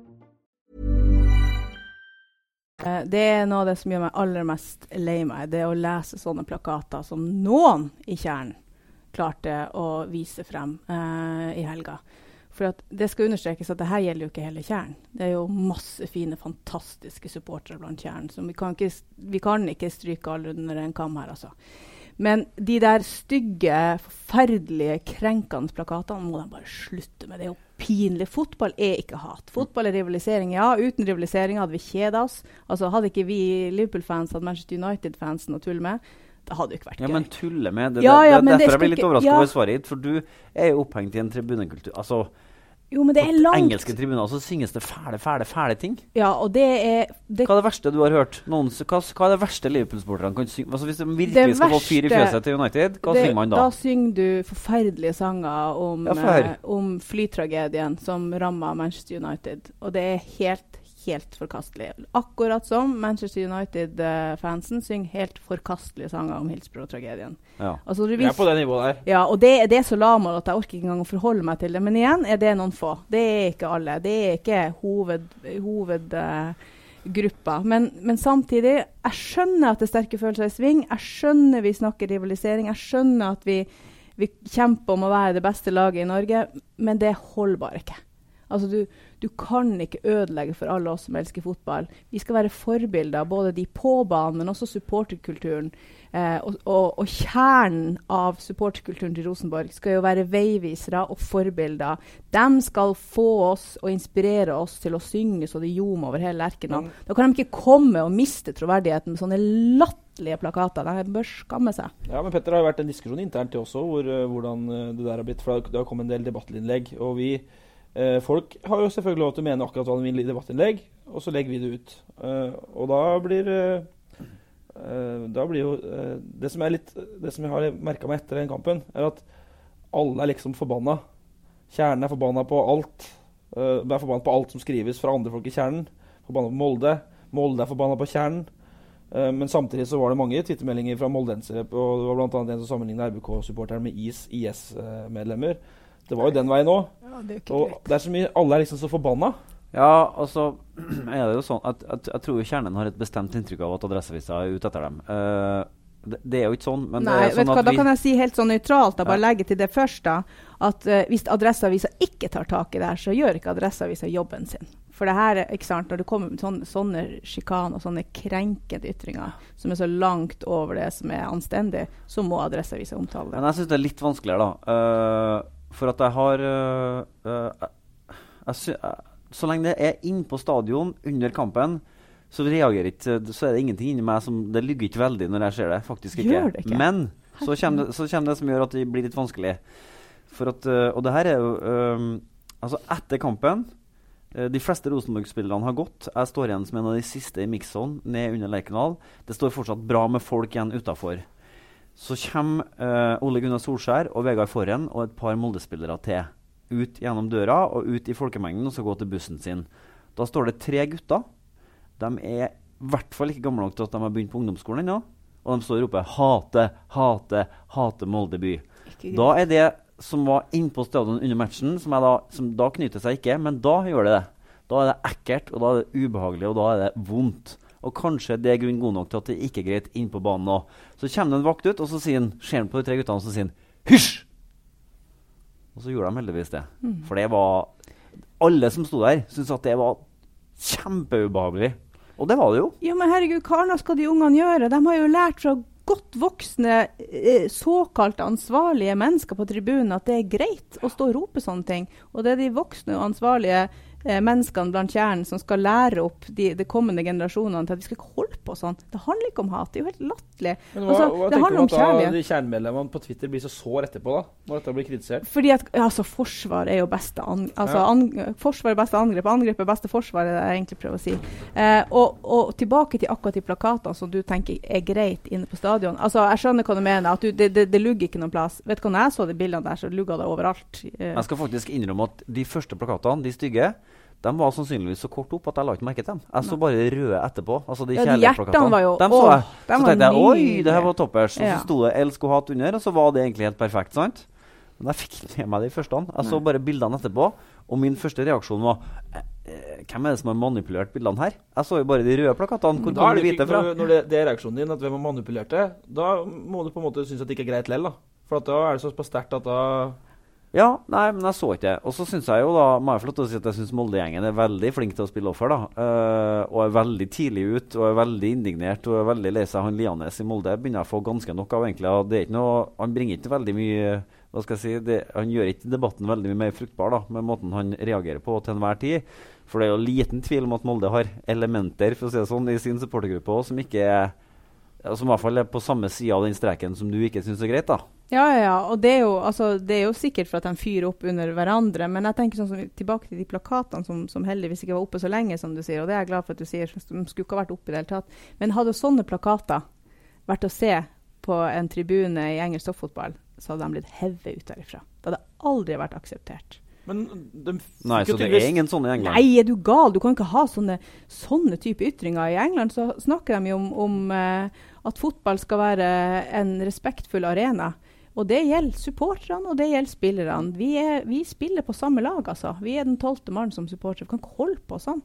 Eh, Det er noe av det som gjør meg aller mest lei meg, det å lese sånne plakater som noen i Tjern klarte å vise frem eh, i helga. For det skal understrekes at det her gjelder jo ikke hele Tjern. Det er jo masse fine, fantastiske supportere blant Tjern. Så vi kan, ikke, vi kan ikke stryke alle under en kam her, altså. Men de der stygge, forferdelige, krenkende plakatene må de bare slutte med. Det er jo pinlig. Fotball er ikke hat. Fotball er rivalisering. Ja, uten rivalisering hadde vi kjeda oss. Altså, hadde ikke vi Liverpool-fans hatt Manchester United-fansen å tulle med, det hadde jo ikke vært gøy. Ja, men tulle med det, Ja, det, ja, det, men det Derfor jeg blir litt overraska ja. over svaret ditt. For du er jo opphengt i en tribunekultur. Altså, Jo, men det er på engelske tribuner så synges det fæle, fæle, fæle ting. Ja, og det er det, Hva er det verste du har hørt? Noen, hva, hva er det verste Liverpool-sporterne kan synge? Altså, hvis de virkelig Det skal få fyr i fjøset til United, hva det, synger man da? Da synger du forferdelige sanger om, Ja, eh, om flytragedien som ramma Manchester United. Og det er helt, helt forkastelig. Akkurat som Manchester United-fansen synger helt forkastelige sanger om Hillsborough-tragedien. Ja. Altså, du Vi er på det nivået der. Ja, og det, det er så lavmål at jeg orker ikke engang å forholde meg til det. Men igjen er det noen få. Det er ikke alle. Det er ikke hovedgruppa. men, men samtidig, jeg skjønner at det er sterke følelser i sving. Jeg skjønner vi snakker rivalisering. Jeg skjønner at vi, vi kjemper om å være det beste laget i Norge. Men det holder bare ikke. Altså, du, du kan ikke ødelegge for alle oss som elsker fotball. Vi skal være forbilder, både de på banen, men også supporterkulturen. Eh, og, og, og kjernen av supporterkulturen til Rosenborg skal jo være veivisere og forbilder. De skal få oss og inspirere oss til å synge så det ljomer over hele Lerkendal. Da kan de ikke komme og miste troverdigheten med sånne latterlige plakater. De bør skamme seg. Ja, men Petter, det har vært en diskusjon internt til også, hvor, eh, hvordan eh, det der har blitt. For det har kommet en del debattinnlegg. Og vi folk har jo selvfølgelig lov til å mene akkurat hva de vil i debattinnlegg, og så legger vi det ut. Eh, og da blir eh, eh, Da blir jo eh, Det som litt Det som jeg har merka meg etter den kampen, er at alle er liksom forbanna. Kjernen er forbanna på alt. De er forbanna på alt som skrives fra andre folk i kjernen. Forbanna på Molde. Molde er forbanna på Kjernen. Eh, men samtidig så var det mange twittermeldinger fra moldensere. Og det var bl.a. en som sammenlignet RBK-supporteren med IS, IS-medlemmer. Det var jo den veien òg. Ja, det er Og det er så mye Alle er liksom så forbanna. Ja, altså er det jo sånn at, at Jeg tror Kjernen har et bestemt inntrykk av at Adresseavisa er ute etter dem. Uh, det, det er jo ikke sånn, men Nei, det er vet sånn du hva, at Da kan jeg si helt sånn nøytralt, da, bare Ja. legge til det først, da, at uh, hvis Adresseavisa ikke tar tak i det her, så gjør ikke Adresseavisa jobben sin. For det her, er- ikke sant, når det kommer med sånne, sånne sjikaner og sånne krenkende ytringer som er så langt over det som er anstendig, så må Adresseavisa omtale det. Men jeg syns det er litt vanskeligere, da. Eh, for at jeg har eh, eh, jeg sy eh, Så lenge det er inne på stadion under kampen, så reagerer ikke Så er det ingenting inni meg som Det ligger ikke veldig når jeg ser det. Faktisk ikke. Det ikke? Men så kommer, det, så kommer det som gjør at det blir litt vanskelig. For at, og det her er jo Altså, etter kampen de fleste Rosenborg-spillerne har gått. Jeg står igjen som en av de siste i mix-zone ned under Lerkendal. Det står fortsatt bra med folk igjen utafor. Så kommer eh, Ole Gunnar Solskjær og Vegard Forhen og et par Molde-spillere til. Ut gjennom døra og ut i folkemengden og så gå til bussen sin. Da står det tre gutter. De er i hvert fall ikke gamle nok til at de har begynt på ungdomsskolen ennå. Og de står og roper 'hate, hate, hate Molde by'. Da er det som var innpå stadion under matchen, som, da, som da knyter seg ikke, men da gjør det det. Da er det ekkelt, og da er det ubehagelig, og da er det vondt. Og kanskje det er grunn god nok til at det ikke er greit inn på banen nå. Så kommer det en vakt ut, og så sier han, ser han på de tre guttene og så sier han 'hysj'! Og så gjorde de heldigvis det. For det var Alle som sto der, syntes at det var kjempeubehagelig. Og det var det jo. Ja, men herregud, hva skal de ungene gjøre? De har jo lært fra godt voksne, eh, såkalt ansvarlige mennesker på tribunen at det er greit å stå og rope sånne ting. Og det er de voksne og ansvarlige eh, menneskene blant kjernen som skal lære opp de, de kommende generasjonene til at vi skal ikke holde på sånn. Det handler ikke om hat. Det er jo helt latterlig. Altså, hva det tenker handler du om kjærlighet. de kjernemedlemmene på Twitter blir så sår etterpå, da? Når dette blir kritisert? Fordi at altså, forsvar er jo beste, an, altså, Ja. an, forsvar er beste angrep. Angrep er beste forsvar, er det jeg egentlig prøver å si. Eh, og, og tilbake til akkurat de plakatene som du tenker er greit inne på stadion. Altså, Jeg skjønner hva du mener. at du, Det, det, det lugger ikke noen plass. Vet du hva, Når jeg så de bildene der, så lugga det overalt. Eh, Jeg skal faktisk innrømme at de første plakatene, de stygge, de var sannsynligvis så kort opp at jeg la ikke merke til dem. Jeg så bare de røde etterpå. Altså de Ja, de hjertene var jo- Dem så åh, jeg. dem Så tenkte jeg oi, det her var toppers. Og Ja. så sto det 'elsk og hat' under, og så var det egentlig helt perfekt. sant? Men jeg fikk ikke med meg de første. Jeg så bare bildene etterpå, og min første reaksjon var eh, eh, Hvem er det som har manipulert bildene her? Jeg så jo bare de røde plakatene. Hvor kom de det, hvite fra? når, når det, det er reaksjonen din, at hvem har manipulert det, da må du på en måte synes at det ikke er greit likevel. da. For at da er det så sterkt at da Ja, nei, men jeg så ikke det. Og så syns jeg jo da, må jeg få lov til å si at jeg syns Molde-gjengen er veldig flink til å spille offer. da. Uh, og er veldig tidlig ut og er veldig indignert og er veldig lei seg. Han Lianes i Molde begynner jeg å få ganske nok av. egentlig. Og det er ikke noe, Han bringer ikke veldig mye hva skal jeg si, det, Han gjør ikke debatten veldig mye mer fruktbar da, med måten han reagerer på til enhver tid. For det er jo liten tvil om at Molde har elementer for å si det sånn, i sin supportergruppe også, som ikke er som i hvert fall er på samme side av den streken som du ikke syns er greit. da. Ja, ja, ja. Og det er, jo, altså, det er jo sikkert for at de fyrer opp under hverandre. Men jeg tenker sånn som, tilbake til de plakatene som, som heldigvis ikke var oppe så lenge, som du sier. Og det er jeg glad for at du sier. De skulle ikke ha vært oppe i det hele tatt. Men hadde sånne plakater vært å se på en tribune i engelsk toppfotball, så hadde de blitt hevet ut derifra. Det hadde aldri vært akseptert. Men de f- Nei, Så det er ingen sånne i England? Nei, er du gal? Du kan ikke ha sånne, sånne type ytringer. I England så snakker de jo om, om eh, at fotball skal være en respektfull arena. Og det gjelder supporterne, og det gjelder spillerne. Vi, er, vi spiller på samme lag, altså. Vi er den tolvte mannen som supporter. Vi kan ikke holde på sånn.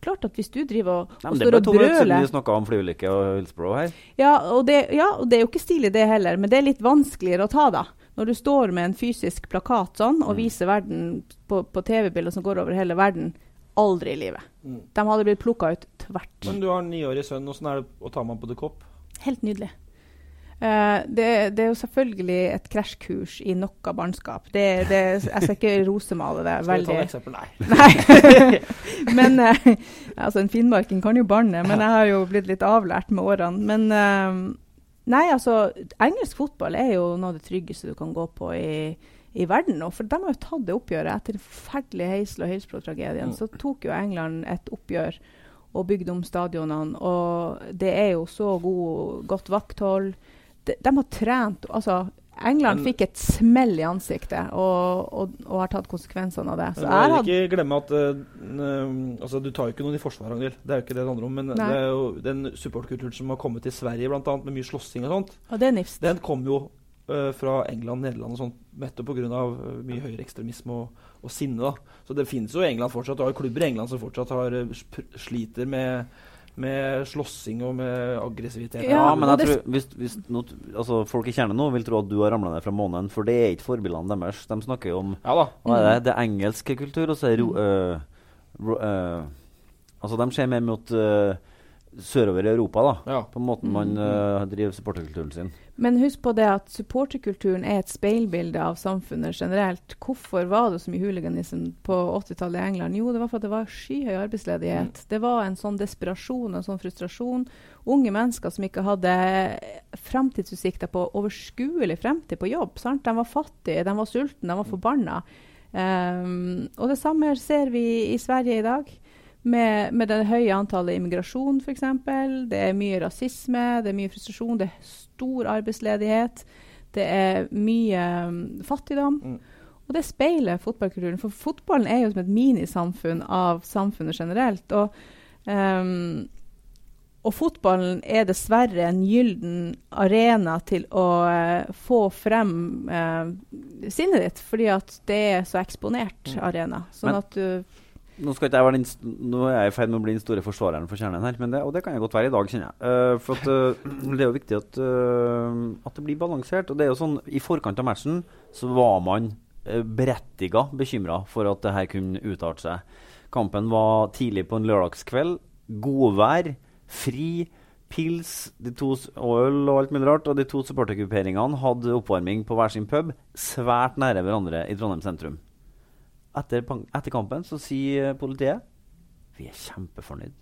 Klart at hvis du driver og, Nei, og brøler det står ble to minutter siden vi snakka om flyulykke og Hillsborough her. ja og, det, ja, og det er jo ikke stilig det heller, men det er litt vanskeligere å ta, da. Når du står med en fysisk plakat sånn og Mm. viser verden på, på TV-bilder som går over hele verden. Aldri i livet. Mm. De hadde blitt plukka ut tvert. Men du har en niårig sønn. Åssen er det å ta med ham på The Cop? Helt nydelig. Uh, det, det er jo selvfølgelig et krasjkurs i noe barnskap. Det, det, jeg skal ikke rosemale det Skal vi ta et eksempel? Nei. Nei. men uh, altså, en finnmarking kan jo banne, men jeg har jo blitt litt avlært med årene. Men eh, nei, altså Engelsk fotball er jo noe av det tryggeste du kan gå på i, i verden nå. For de har jo tatt det oppgjøret. Etter den forferdelige Heisel- og Hillsborough-tragedien Mm. så tok jo England et oppgjør og bygde om stadionene. Og det er jo så god, godt vakthold. De, de har trent altså England fikk et smell i ansiktet og, og, og har tatt konsekvensene av det. Så jeg vil ikke glemme at uh, altså, Du tar jo ikke noen i forsvar, Ragnhild. Det er jo ikke det det handler om. Men Nei. det er jo den supportkulturen som har kommet til Sverige, annet, med mye slåssing og sånt, Og det er nifst. den kom jo uh, fra England, Nederland og sånt, nettopp pga. Mye høyreekstremisme og, og sinne. da. Så det finnes jo i England fortsatt. Du har jo klubber i England som fortsatt har, sliter med, med slåssing og med aggressivitet. Ja, Ja, men jeg tror, hvis, hvis no, altså, folk i kjernen nå vil tro at du har ramla ned fra månen, for det er ikke forbildene deres. De snakker jo om Ja da. hva er det, det er engelske kultur, og så er ro, øh, ro, øh, Altså, de ser mer mot øh, sørover i Europa, da. Ja. På måten man uh, driver supporterkulturen sin. Men husk på det at supporterkulturen er et speilbilde av samfunnet generelt. Hvorfor var det så mye hooliganism på 80-tallet i England? Jo, det var for at det var skyhøy arbeidsledighet. Det var en sånn desperasjon, en sånn frustrasjon. Unge mennesker som ikke hadde framtidsutsikter på overskuelig fremtid på jobb. Sant? De var fattige, de var sultne, de var forbanna. Um, og det samme ser vi i Sverige i dag. Med, med det høye antallet immigrasjon, f.eks. Det er mye rasisme, det er mye frustrasjon, det er stor arbeidsledighet. Det er mye um, fattigdom. Mm. Og det speiler fotballkulturen. For fotballen er jo som et minisamfunn av samfunnet generelt. Og, um, og fotballen er dessverre en gylden arena til å uh, få frem uh, sinnet ditt, fordi at det er så eksponert arena. Sånn Men- at du Nå, nå er jeg i ferd med å bli den store forsvareren for kjernen her, det, og det kan jeg godt være i dag, kjenner jeg. Uh, for at, uh, det er jo viktig at, uh, at det blir balansert. Og det er jo sånn, I forkant av matchen så var man berettiga bekymra for at det her kunne utarte seg. Kampen var tidlig på en lørdagskveld. Godvær, fri, pils de to, og øl og alt mulig rart. Og de to supportergrupperingene hadde oppvarming på hver sin pub svært nære hverandre i Trondheim sentrum. Etter, etter kampen så sier politiet vi er kjempefornøyd.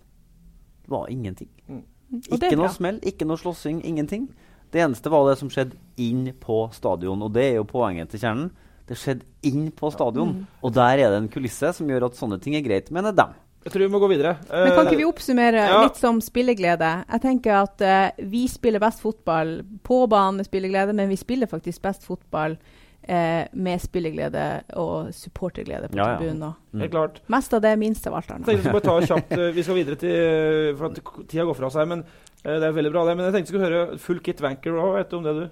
Det var ingenting. Mm. er Ikke noe smell, ikke noe slåssing, ingenting. Det eneste var det som skjedde inn på stadion, og det er jo poenget til kjernen. Det skjedde inn på stadion, Mm. og der er det en kulisse som gjør at sånne ting er greit, mener dem. Jeg tror vi må gå videre. Men kan Eh, ikke vi oppsummere ja. litt som spilleglede? Jeg tenker at uh, vi spiller best fotball på banen med spilleglede, men vi spiller faktisk best fotball eh, med spilleglede og supporterglede på Ja, ja. tribunen. Helt klart. Mest av det, minst av alt Jeg annet. jeg skulle bare ta kjapt eh, Vi skal videre til For at tida går fra seg, men eh, det er veldig bra, det. Men jeg tenkte vi skulle høre Full Kit Wanker òg. Vet du om det, du?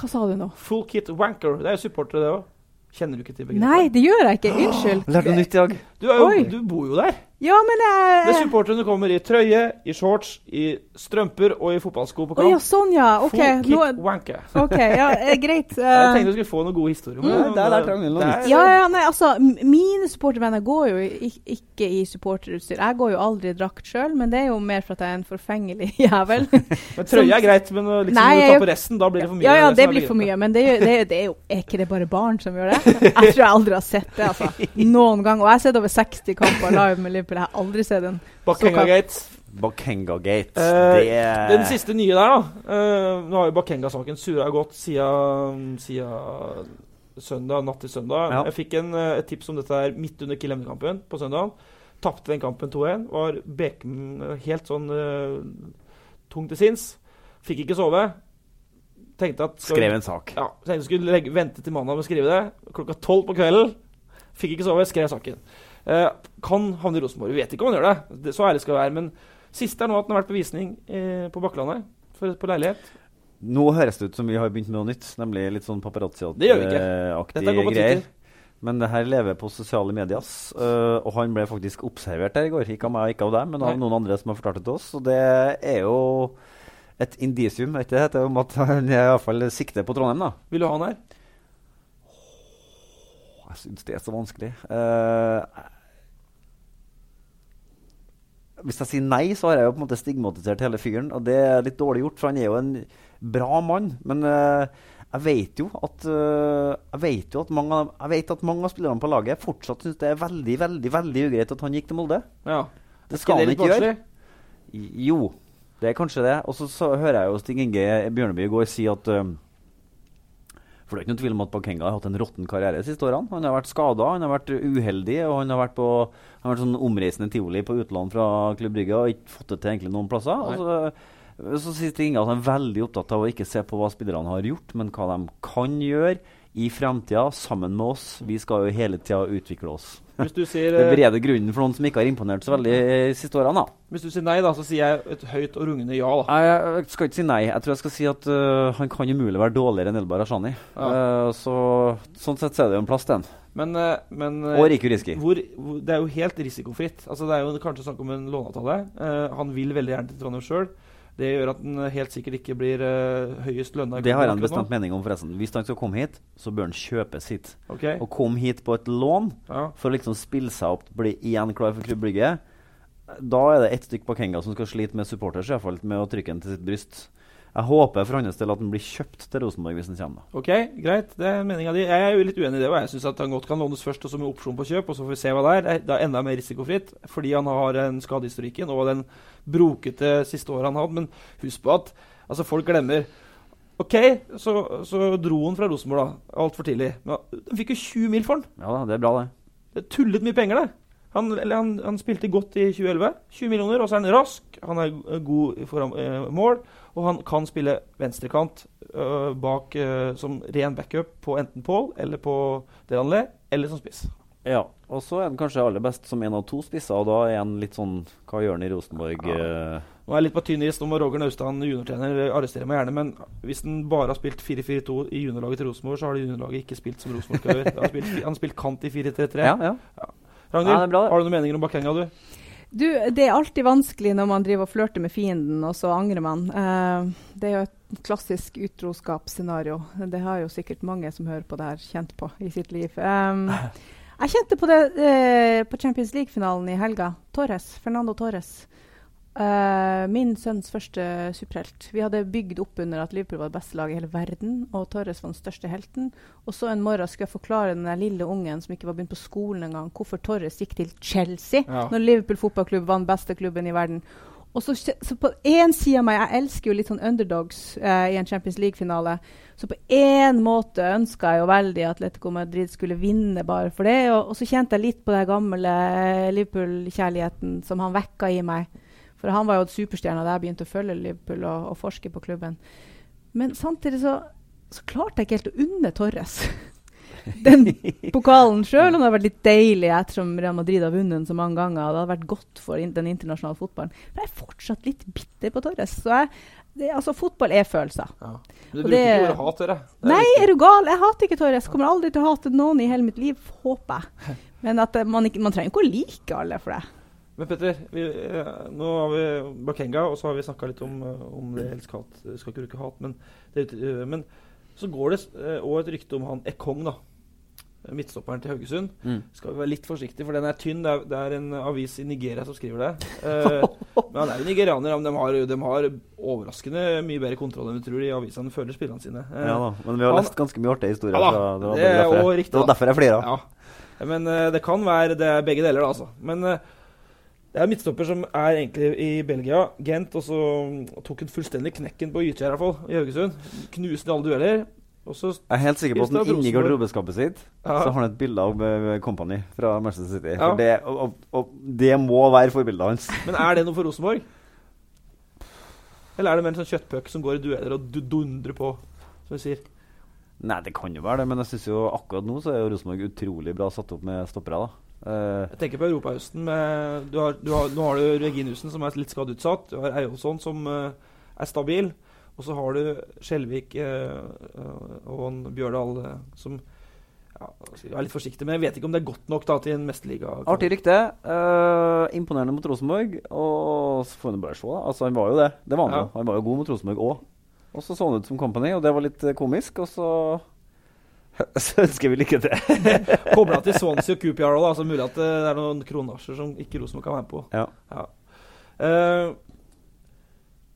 Hva sa du nå? Full Kit Wanker. Det er jo supportere, det òg. Kjenner du ikke til begrepet? Nei, det gjør jeg ikke. Unnskyld. Lærte noe nytt i dag. Du, er jo, du bor jo der. Ja, men Det er supporterne kommer i trøye, i shorts, i strømper og i fotballsko på Å ja, sånn, ja. OK. Nå, Wanker. ok, ja, Greit. greit. Jeg eh, tenkte du skulle få noen gode historier. Mm, det, der men Ragnhild noe nytt. er- Ja, ja, nei, altså, mine supportervenner går jo ikke i supporterutstyr. Jeg går jo aldri i drakt sjøl, men det er jo mer for at jeg er en forfengelig jævel. Men trøye er greit, men uh, liksom Nei, når du tar på resten, da blir det for mye. Ja, ja, det er blir for mye. Men det, er jo- det, er- det er jo Er ikke det bare barn som gjør det? Jeg tror jeg aldri har sett det, altså. Noen gang. Og jeg har sett over 60 kamper live med Liverpool. Jeg har aldri sett en Bakenga Gate. Bakenga Gate. Uh, det er Den siste nye der, da. Uh, nå har jo Bakenga-saken surra godt siden, siden søndag, natt til søndag. Ja. Jeg fikk en, eh, et tips om dette her midt under Kiel-Emne-kampen på søndag. Tapte den kampen 2-1. Var Beken eh, helt sånn uh, tung til sinns. Fikk ikke sove. Tenkte at Skrev en sak. Ja, tenkte jeg skulle legge, vente til mandag med å skrive det. Klokka tolv på kvelden. Fikk ikke sove, skrev saken. Eh, kan havne i Rosenborg. Vi vet ikke om han gjør det. det. Så ærlig skal vi være. Men siste er nå at han har vært på visning eh, på Bakklandet for, på leilighet. Nå høres det ut som vi har begynt med noe nytt, nemlig litt sånn paparazzi-aktige greier. Men det her lever på sosiale medier. Eh, og han ble faktisk observert der i går. Ikke av meg og ikke av deg, men av Nei. noen andre som har fortalt det til oss. Og det er jo et indisium vet du, om at han i hvert fall sikter på Trondheim. da. Vil du ha han her? Jeg syns det er så vanskelig. Uh, hvis jeg sier nei, så har jeg jo på en måte stigmatisert hele fyren. Og det er litt dårlig gjort, for han er jo en bra mann. Men uh, jeg vet jo at uh, jeg vet jo at mange, jeg vet at mange av spillerne på laget fortsatt syns det er veldig veldig, veldig ugreit at han gikk til Molde. Ja. Det skal han ikke gjøre. Jo, det er kanskje det. Og så, så hører jeg jo Stig Inge Bjørneby i går si at um, For det er ikke noen tvil om at Bakenga har hatt en råtten karriere de siste årene. Han har vært skada, han har vært uheldig, og han har vært på han har vært sånn omreisende tivoli på utland fra Klubb Brygge og ikke fått det til egentlig noen plasser. Og så Så sier Inga at han er veldig opptatt av å ikke se på hva spillerne har gjort, men hva de kan gjøre i framtida sammen med oss. Vi skal jo hele tida utvikle oss. Sier, det eh, bereder grunnen for noen som ikke har imponert så veldig de siste årene. da. Hvis du sier nei, da, så sier jeg et høyt og rungende ja. da. Nei, jeg skal ikke si nei. Jeg tror jeg skal si at uh, han kan umulig være dårligere enn Elbar Ashani. Eh, så, sånn sett så er det jo en plass til han. Men, men Og Riku Riski. Hvor, hvor, det er jo helt risikofritt. Altså, det er jo kanskje snakk om en låneavtale. Uh, han vil veldig gjerne til Trondheim sjøl. Det gjør at han helt sikkert ikke blir uh, høyest lønna. Det har jeg en bestemt mening om, forresten. Hvis han skal komme hit, så bør han kjøpe sitt. Okay. Og komme hit på et lån Ja. for å liksom spille seg opp, bli igjen klar for klubbrygget. Da er det ett stykk Bakenga som skal slite med supporters, i hvert fall, med å trykke den til sitt bryst. Jeg håper for hans del at han blir kjøpt til Rosenborg hvis han kommer. Ok, greit. Det er meninga di. Jeg er jo litt uenig i det. Og jeg syns han godt kan lånes først, og så med opsjon på kjøp, og så får vi se hva det er. Det er- er enda mer risikofritt, fordi han har den skadehistorikken og den brokete siste året han har hatt. Men husk på at altså, folk glemmer OK, så, så dro han fra Rosenborg da, altfor tidlig. Men han fikk jo 20 mil for den. Ja da, det er bra, det. Det er tullet mye penger, det. Han, eller han, han spilte godt i 2011. 20 millioner, og så er han rask. Han er god foran eh, mål, og han kan spille venstrekant eh, bak eh, som ren backup på enten Paul eller på Delanley, eller som spiss. Ja, og så er han kanskje aller best som en av to spisser, og da er han litt sånn Hva gjør han i Rosenborg? eh? Nå er jeg litt på tynn is. Nå må Roger Naustad, juniortrener, arrestere meg gjerne. Men hvis han bare har spilt 4-4-2 i juniorlaget til Rosenborg, så har det juniorlaget ikke spilt som Rosenborg skal gjøre. Han har spilt, han har spilt kant i 4-3-3. Ja, Ja, ja. Ragnhild, Ja, det bra, har du noen meninger om Bakenga, du? Du, det er alltid vanskelig når man driver og flørter med fienden, og så angrer man. Uh, det er jo et klassisk utroskapsscenario. Det har jo sikkert mange som hører på det her, kjent på i sitt liv. Um, jeg kjente på det uh, på Champions League-finalen i helga. Torres, Fernando Torres. Eh, min sønns første superhelt. Vi hadde bygd opp under at Liverpool var det beste laget i hele verden, og Torres var den største helten. Og så en morgen skulle jeg forklare den der lille ungen som ikke var begynt på skolen engang, hvorfor Torres gikk til Chelsea Ja. når Liverpool fotballklubb var den beste klubben i verden. Og så, så på én side av meg Jeg elsker jo litt sånn underdogs uh, i en Champions League-finale. Så på én måte ønska jeg jo veldig at Letico Madrid skulle vinne bare for det. Og, og så kjente jeg litt på den gamle Liverpool-kjærligheten som han vekka i meg. For han var jo superstjerna da jeg begynte å følge Liverpool og, og forske på klubben. Men samtidig så, så klarte jeg ikke helt å unne Torres den pokalen sjøl. Det har vært litt deilig ettersom Real Madrid har vunnet den så mange ganger. Det hadde vært godt for in den internasjonale fotballen. Men jeg er fortsatt litt bitter på Torres. Så jeg, det, altså, fotball er følelser. Men du Og bruker det- ikke ordet hat, dere. Er Nei, er du gal? Jeg hater ikke Torres. Kommer aldri til å hate noen i hele mitt liv, håper jeg. Men at man, ikke, man trenger ikke å like alle for det. Men Petter, vi, eh, nå har vi Bakenga, og så har vi snakka litt om, eh, om det elsk-hat. Jeg Skal ikke bruke hat, men, det, eh, men så går det òg et rykte om han Ekong, da. Midtstopperen til Haugesund. Mm. Skal vi være litt forsiktige, for den er tynn. Det er, det er en avis i Nigeria som skriver det. Eh, men han er jo nigerianer. men De har, de har overraskende mye bedre kontroll enn vi tror. De avisene føler spillerne sine. Eh, Ja da, men vi har han- lest ganske mye artige historier. Ja da, det var det er derfor, riktig, det var derfor jeg flira. Ja. Men eh, det kan være det er begge deler, da, altså. Men eh, det er en midtstopper som er egentlig i Belgia, Gent, og så mm, tok hun fullstendig knekken på Gytkjær, i hvert fall, i Haugesund. Knuste alle dueller. Og så Jeg er helt sikker på at det, inni garderobeskapet sitt Ja. så har han et bilde av eh, Company fra Manchester City. Ja. Det, og, og, og det må være forbildet hans. Men er det noe for Rosenborg? Eller er det mer en sånn kjøttpuck som går i dueller og dundrer på, som vi sier? Nei, det kan jo være det, men jeg synes jo akkurat nå så er jo Rosenborg utrolig bra satt opp med stoppere. da. Eh, Jeg tenker på Europahøsten. Du har, du har, nå har du Reginussen, som er litt skadeutsatt. Du har Eyolfsson, som uh, er stabil. Og så har du Skjelvik uh, og Bjørdal, som ja, jeg er litt forsiktig, men jeg vet ikke om det er godt nok da, til en mesterliga. artig rykte. imponerende mot Rosenborg. Og så får vi bare se. Altså, han var jo det. Det var han Ja. jo. Han var jo god mot Rosenborg òg. Og så så han ut som Company, og det var litt komisk. Og så så ønsker vi lykke til. Kobla til Swansea og QPR òg, så mulig at det er noen kronasjer som ikke Rosenborg kan være med på. Ja. Eh,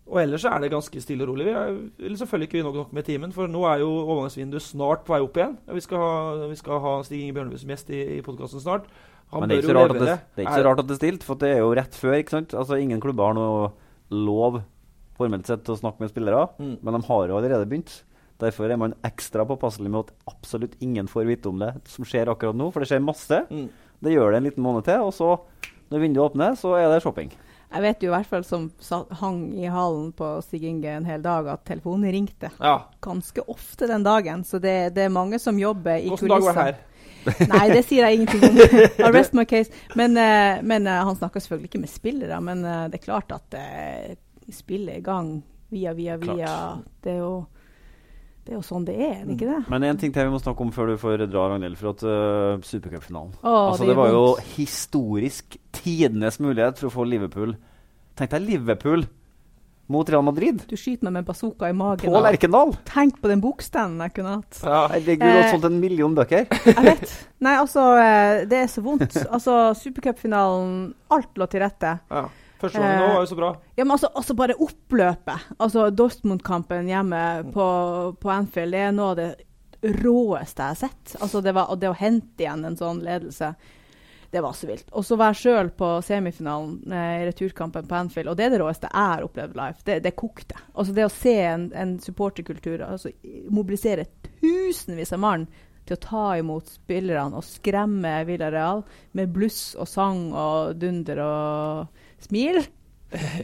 og ellers så er det ganske stille og rolig. Vi er, eller selvfølgelig ikke vi nok, nok med timen, for nå er jo overgangsvinduet snart på vei opp igjen. Vi skal ha, vi skal ha Stig Inge Bjørnebø som gjest i, i podkasten snart. Han Men det er, ikke så rart at det, det er ikke så rart at det er stilt, for det er jo rett før. ikke sant? Altså Ingen klubber har noe lov formelt sett til å snakke med spillere, Mm. men de har jo allerede begynt. Derfor er man ekstra påpasselig med at absolutt ingen får vite om det som skjer akkurat nå, for det skjer masse. Mm. Det gjør det en liten måned til, og så, når vinduet åpner, så er det shopping. Jeg vet jo i hvert fall som hang i halen på Stig Inge en hel dag, at telefonen ringte Ja. ganske ofte den dagen. Så det, det er mange som jobber i Hvilken dag var det her? Nei, det sier jeg ingenting om. Arrest my case. Men, eh, men eh, han snakker selvfølgelig ikke med spillere. Men eh, det er klart at uh, spillet er i gang via, via, via. Klart. Det er jo det er jo sånn det er, er det ikke det? Men en ting til vi må snakke om før du får dra, Ragnhild. For at uh, Supercupfinalen altså, det det, var jo historisk tidenes mulighet for å få Liverpool Tenk deg Liverpool mot Real Madrid Du skyter meg med bazooka i magen. på da. Lerkendal! Tenk på den bokstanden jeg kunne hatt. Ja. Herregud, du har Eh, solgt en million bøker. Jeg vet. Nei, altså, eh, det er så vondt. Altså, Supercupfinalen Alt lå til rette. ja. Første gangen nå var jo så bra. Ja, men altså, altså bare oppløpet. Altså Dortmund-kampen hjemme på, på Anfield, det er noe av det råeste jeg har sett. Altså det, var, det å hente igjen en sånn ledelse, det var så vilt. Og så være sjøl på semifinalen eh, i returkampen på Anfield, og det er det råeste jeg har opplevd live. Det, det kokte. Altså det å se en, en supporterkultur altså mobilisere tusenvis av mann til å ta imot spillerne og skremme Villarreal med bluss og sang og dunder og smil.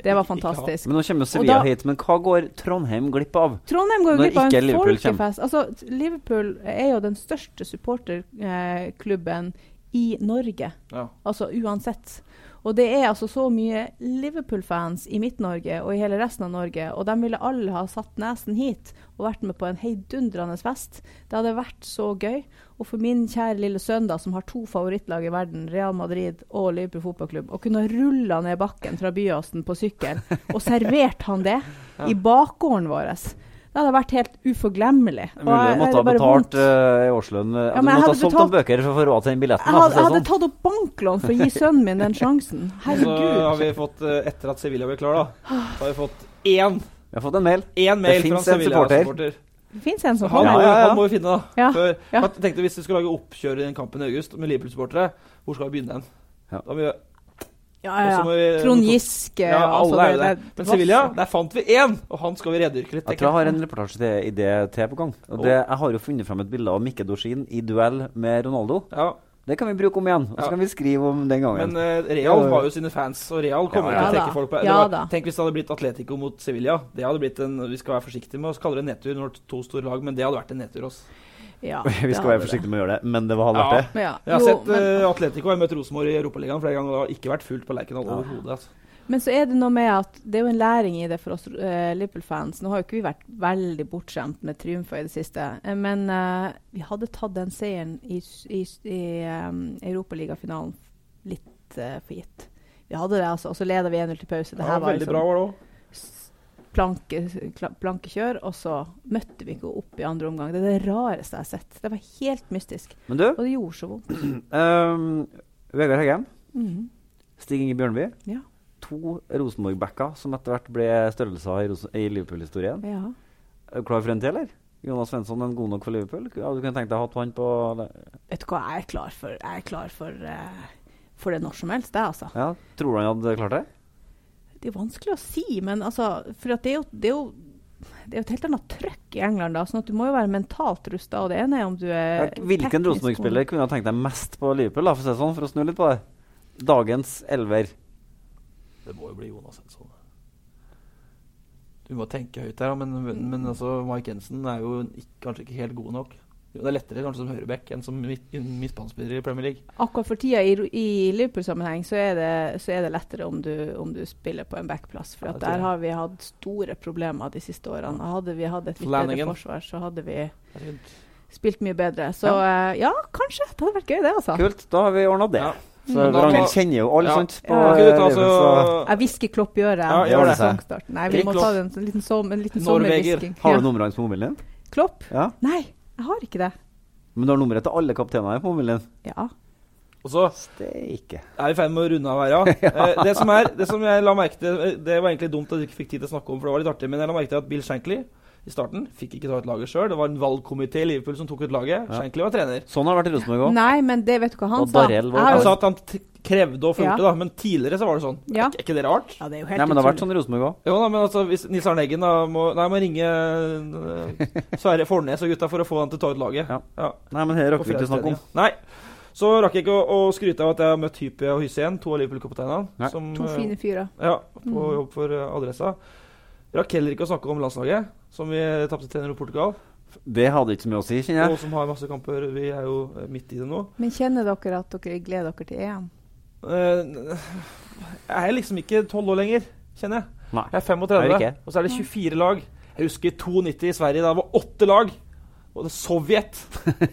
Det var fantastisk. Men nå kommer jo Sevilla da- hit. Men hva går Trondheim glipp av? Trondheim går glipp av en Liverpool folkefest. Altså, Liverpool er jo den største supporterklubben i Norge. Ja. Altså uansett. Og det er altså så mye Liverpool-fans i Midt-Norge og i hele resten av Norge, og de ville alle ha satt nesen hit og vært med på en heidundrende fest. Det hadde vært så gøy. Og for min kjære lille sønn, da, som har to favorittlag i verden, Real Madrid og Liverpool fotballklubb, å kunne rulle ned bakken fra Byåsen på sykkel og servert han det i bakgården vår. Det hadde vært helt uforglemmelig. Mulig du måtte ha betalt uh, i årslønn. Ja, du måtte ha solgt betalt- noen bøker for å få råd til den billetten. Jeg hadde, for jeg si hadde sånn. tatt opp banklån for å gi sønnen min den sjansen. Herregud. Så har vi fått, eh, etter at Sevilla ble klar, da, så har vi fått én, Vi har fått en mail. En mail det fins en Sevilla-supporter. Det fins en som Han, ja, ja, ja. han må vi finne, da. Ja. Jeg tenkte Hvis vi skal lage oppkjør i den kampen i august med Liverpool-supportere, hvor skal vi begynne hen? Ja. Da må vi, Ja, ja, ja. vi- Trond Giske Ja, altså, alle er jo det- det. det- Men Sevilla, der fant vi én, og han skal vi redyrke litt. Jeg tror jeg har en reportasje til, idé til på gang. Og det, jeg har jo funnet fram et bilde av Mikke Dorsin i duell med Ronaldo. Ja, Det kan vi bruke om igjen. Og så Ja. kan vi skrive om den gangen. Men uh, Real har jo sine fans, og Real kommer Ja, ja. til å trekke folk på. Ja var, tenk hvis det hadde blitt Atletico mot Sevilla. Det hadde blitt en, Vi skal være forsiktige med å kalle det nedtur når to store lag, men det hadde vært en nedtur. Også. Ja, vi skal være forsiktige med å gjøre det, men det var vært verdt det. Ja. Jeg har Jo, sett men, uh, Atletico har møtt Rosenborg i Europaligaen flere ganger, og det har ikke vært fullt på Lerkendal overhodet. Altså. men så er det noe med at det er jo en læring i det for oss uh, Liverpool-fans. Nå har jo ikke vi vært veldig bortskjemt med triumfer i det siste, eh, men uh, vi hadde tatt den seieren i, i, i um, Europaligafinalen litt for gitt. Vi hadde det, altså, og så leda vi 1-0 til pause. Det var veldig liksom bra, var det òg. Planke, plankekjør, og så møtte vi ikke opp i andre omgang. Det er det rareste jeg har sett. Det var helt mystisk. Men du, Og det gjorde så vondt. um, Vegard Heggen. Mm -hmm. Stig Inge Bjørnby. Ja. To Rosenborg-backer som etter hvert ble størrelser i, i Liverpool-historien. ja. Er du klar for en til, eller? Jonas Svensson er god nok for Liverpool? Ja, du kunne tenkt deg å ha han på Vet du hva, jeg er klar for, jeg er klar for, uh, for det når som helst, det, altså. Ja, Tror du han hadde klart det? Det er vanskelig å si, men altså For at det, er jo, det, er jo, det er jo et helt annet trøkk i England, da, sånn at du må jo være mentalt rusta. Og det ene er om du er Ja, hvilken Rosenborg-spiller kunne ha tenkt deg mest på Liverpool, da, for å se sånn, for å snu litt på det? Dagens elver. Det må jo bli Jonas Henson. Du må tenke høyt her, men, men altså, Mike Jensen er jo ikke, kanskje ikke helt god nok. Det er lettere kanskje som høyreback enn som midt- midtbanespiller i Premier League. Akkurat for tida i, i Liverpool-sammenheng så, det- så er det lettere om du, om du spiller på en backplass. For Ja, at der har vi hatt store problemer de siste årene. Hadde vi hatt et litt Flanagan. bedre forsvar, så hadde vi spilt mye bedre. Så ja, ja kanskje. Det hadde vært gøy, det, altså. Kult, da har vi ordna det. Ja. Så Ragnhild kjenner jo alle, Ja. sant? På Ja. Eh, Liverpool, så så Jeg hvisker Klopp i øret. Ja, gjør det. Nei, vi må Klopp. ta en, en liten, som, en liten sommerhvisking. Har du numrene på mobilen din? Klopp? Ja. Nei, jeg har ikke det. Men du har nummeret til alle kapteinene på mobilen? Ja. Og så Steike. er vi i ferd med å runde av her, ja. Eh, det, som er, det som jeg la merke til eh, Det var egentlig dumt at du ikke fikk tid til å snakke om, for det var litt artig, men jeg la merke til at Bill Shankly i starten fikk ikke ta ut laget sjøl. Det var en valgkomité i Liverpool som tok ut laget. Ja. Shankly var trener. Sånn har det vært i Rosenborg òg. Nei, men det vet du hva han Og sa? Var- Han sa at han krevde og fulgte, Ja. da, men tidligere så var det sånn. Ja. Er, ikke- er det rart? Ja, det er jo helt Nei, men det har vært sånn i Rosenborg òg. Jo da, men altså, hvis Nils Arne Eggen da må, nei, må ringe uh, Sverre Fornes og gutta for å få han til å ta ut laget. Ja. Ja. Nei, men her rakk vi ikke å snakke om. Nei. Så rakk jeg ikke å, å skryte av at jeg har møtt Hypie og Hysse igjen, to av Liverpool-kapteinene. To eh, fine fyrer. Ja, på Mm. jobb for eh, Adressa. Rakk heller ikke å snakke om landslaget, som vi tapte 3-0 i Portugal. Det hadde ikke så mye å si, kjenner Og jeg. som har masse kamper. Vi er jo eh, midt i det nå. Men kjenner dere at dere gleder dere til EM? Uh, jeg er liksom ikke 12 år lenger, kjenner jeg. Nei. Jeg er Er 35, det ikke? og så er det 24 lag. Jeg husker 92 i Sverige, da det var åtte lag. Og det Sovjet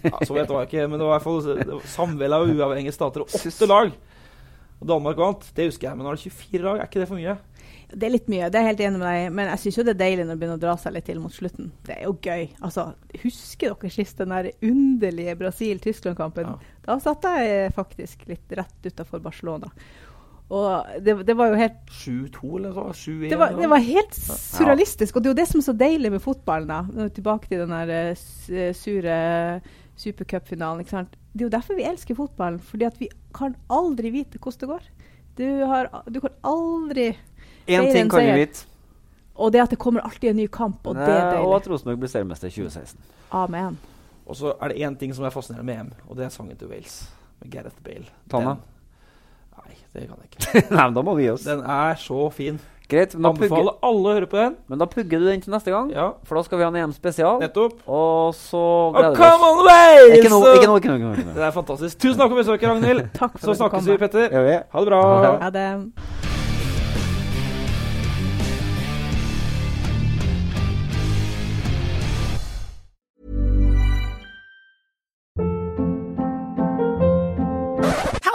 ja, Sovjet var ikke, men det var i hvert fall samvel samvelde av uavhengige stater og åtte lag. Og Danmark vant. Det husker jeg, men nå er det 24 lag. Er ikke det for mye? Det er litt mye, det er jeg helt enig med deg men jeg syns jo det er deilig når det begynner å dra seg litt til mot slutten. Det er jo gøy. Altså, husker dere sist den der underlige Brasil-Tyskland-kampen? Ja. Da satt jeg faktisk litt rett utafor Barcelona. Og det, det var jo helt 7-2 eller noe sånt? 7-1? det var, det var helt surrealistisk. Og det er jo det som er så deilig med fotballen. da. Nå er vi Tilbake til den der eh, eh, sure supercupfinalen. ikke sant? Det er jo derfor vi elsker fotballen. Fordi at vi kan aldri vite hvordan det går. Du, har, du kan aldri Én ting kan vi vite, Og det at det kommer alltid en ny kamp, og det er og at Rosenborg blir seriemester i 2016. Amen. Og så er det én ting som er fascinerende med EM, og det er sangen til Wales. Med Gareth Bale. Tanna? Nei, det kan jeg ikke. Nei, men da må vi gi oss. Den er så fin. Greit, men da, pugger, Anbefaler alle å høre på den. men da pugger du den til neste gang. Ja, For da skal vi ha en EM-spesial. nettopp. Og så Oh, gleder vi come oss. on, Wales! Ikke nå, ikke nå. Ikke nå. Det er fantastisk. Tusen takk for besøket, Ragnhild. Takk for Så snakkes vi, Petter. Ja, ja. Ha det bra. Ha det. Ha det.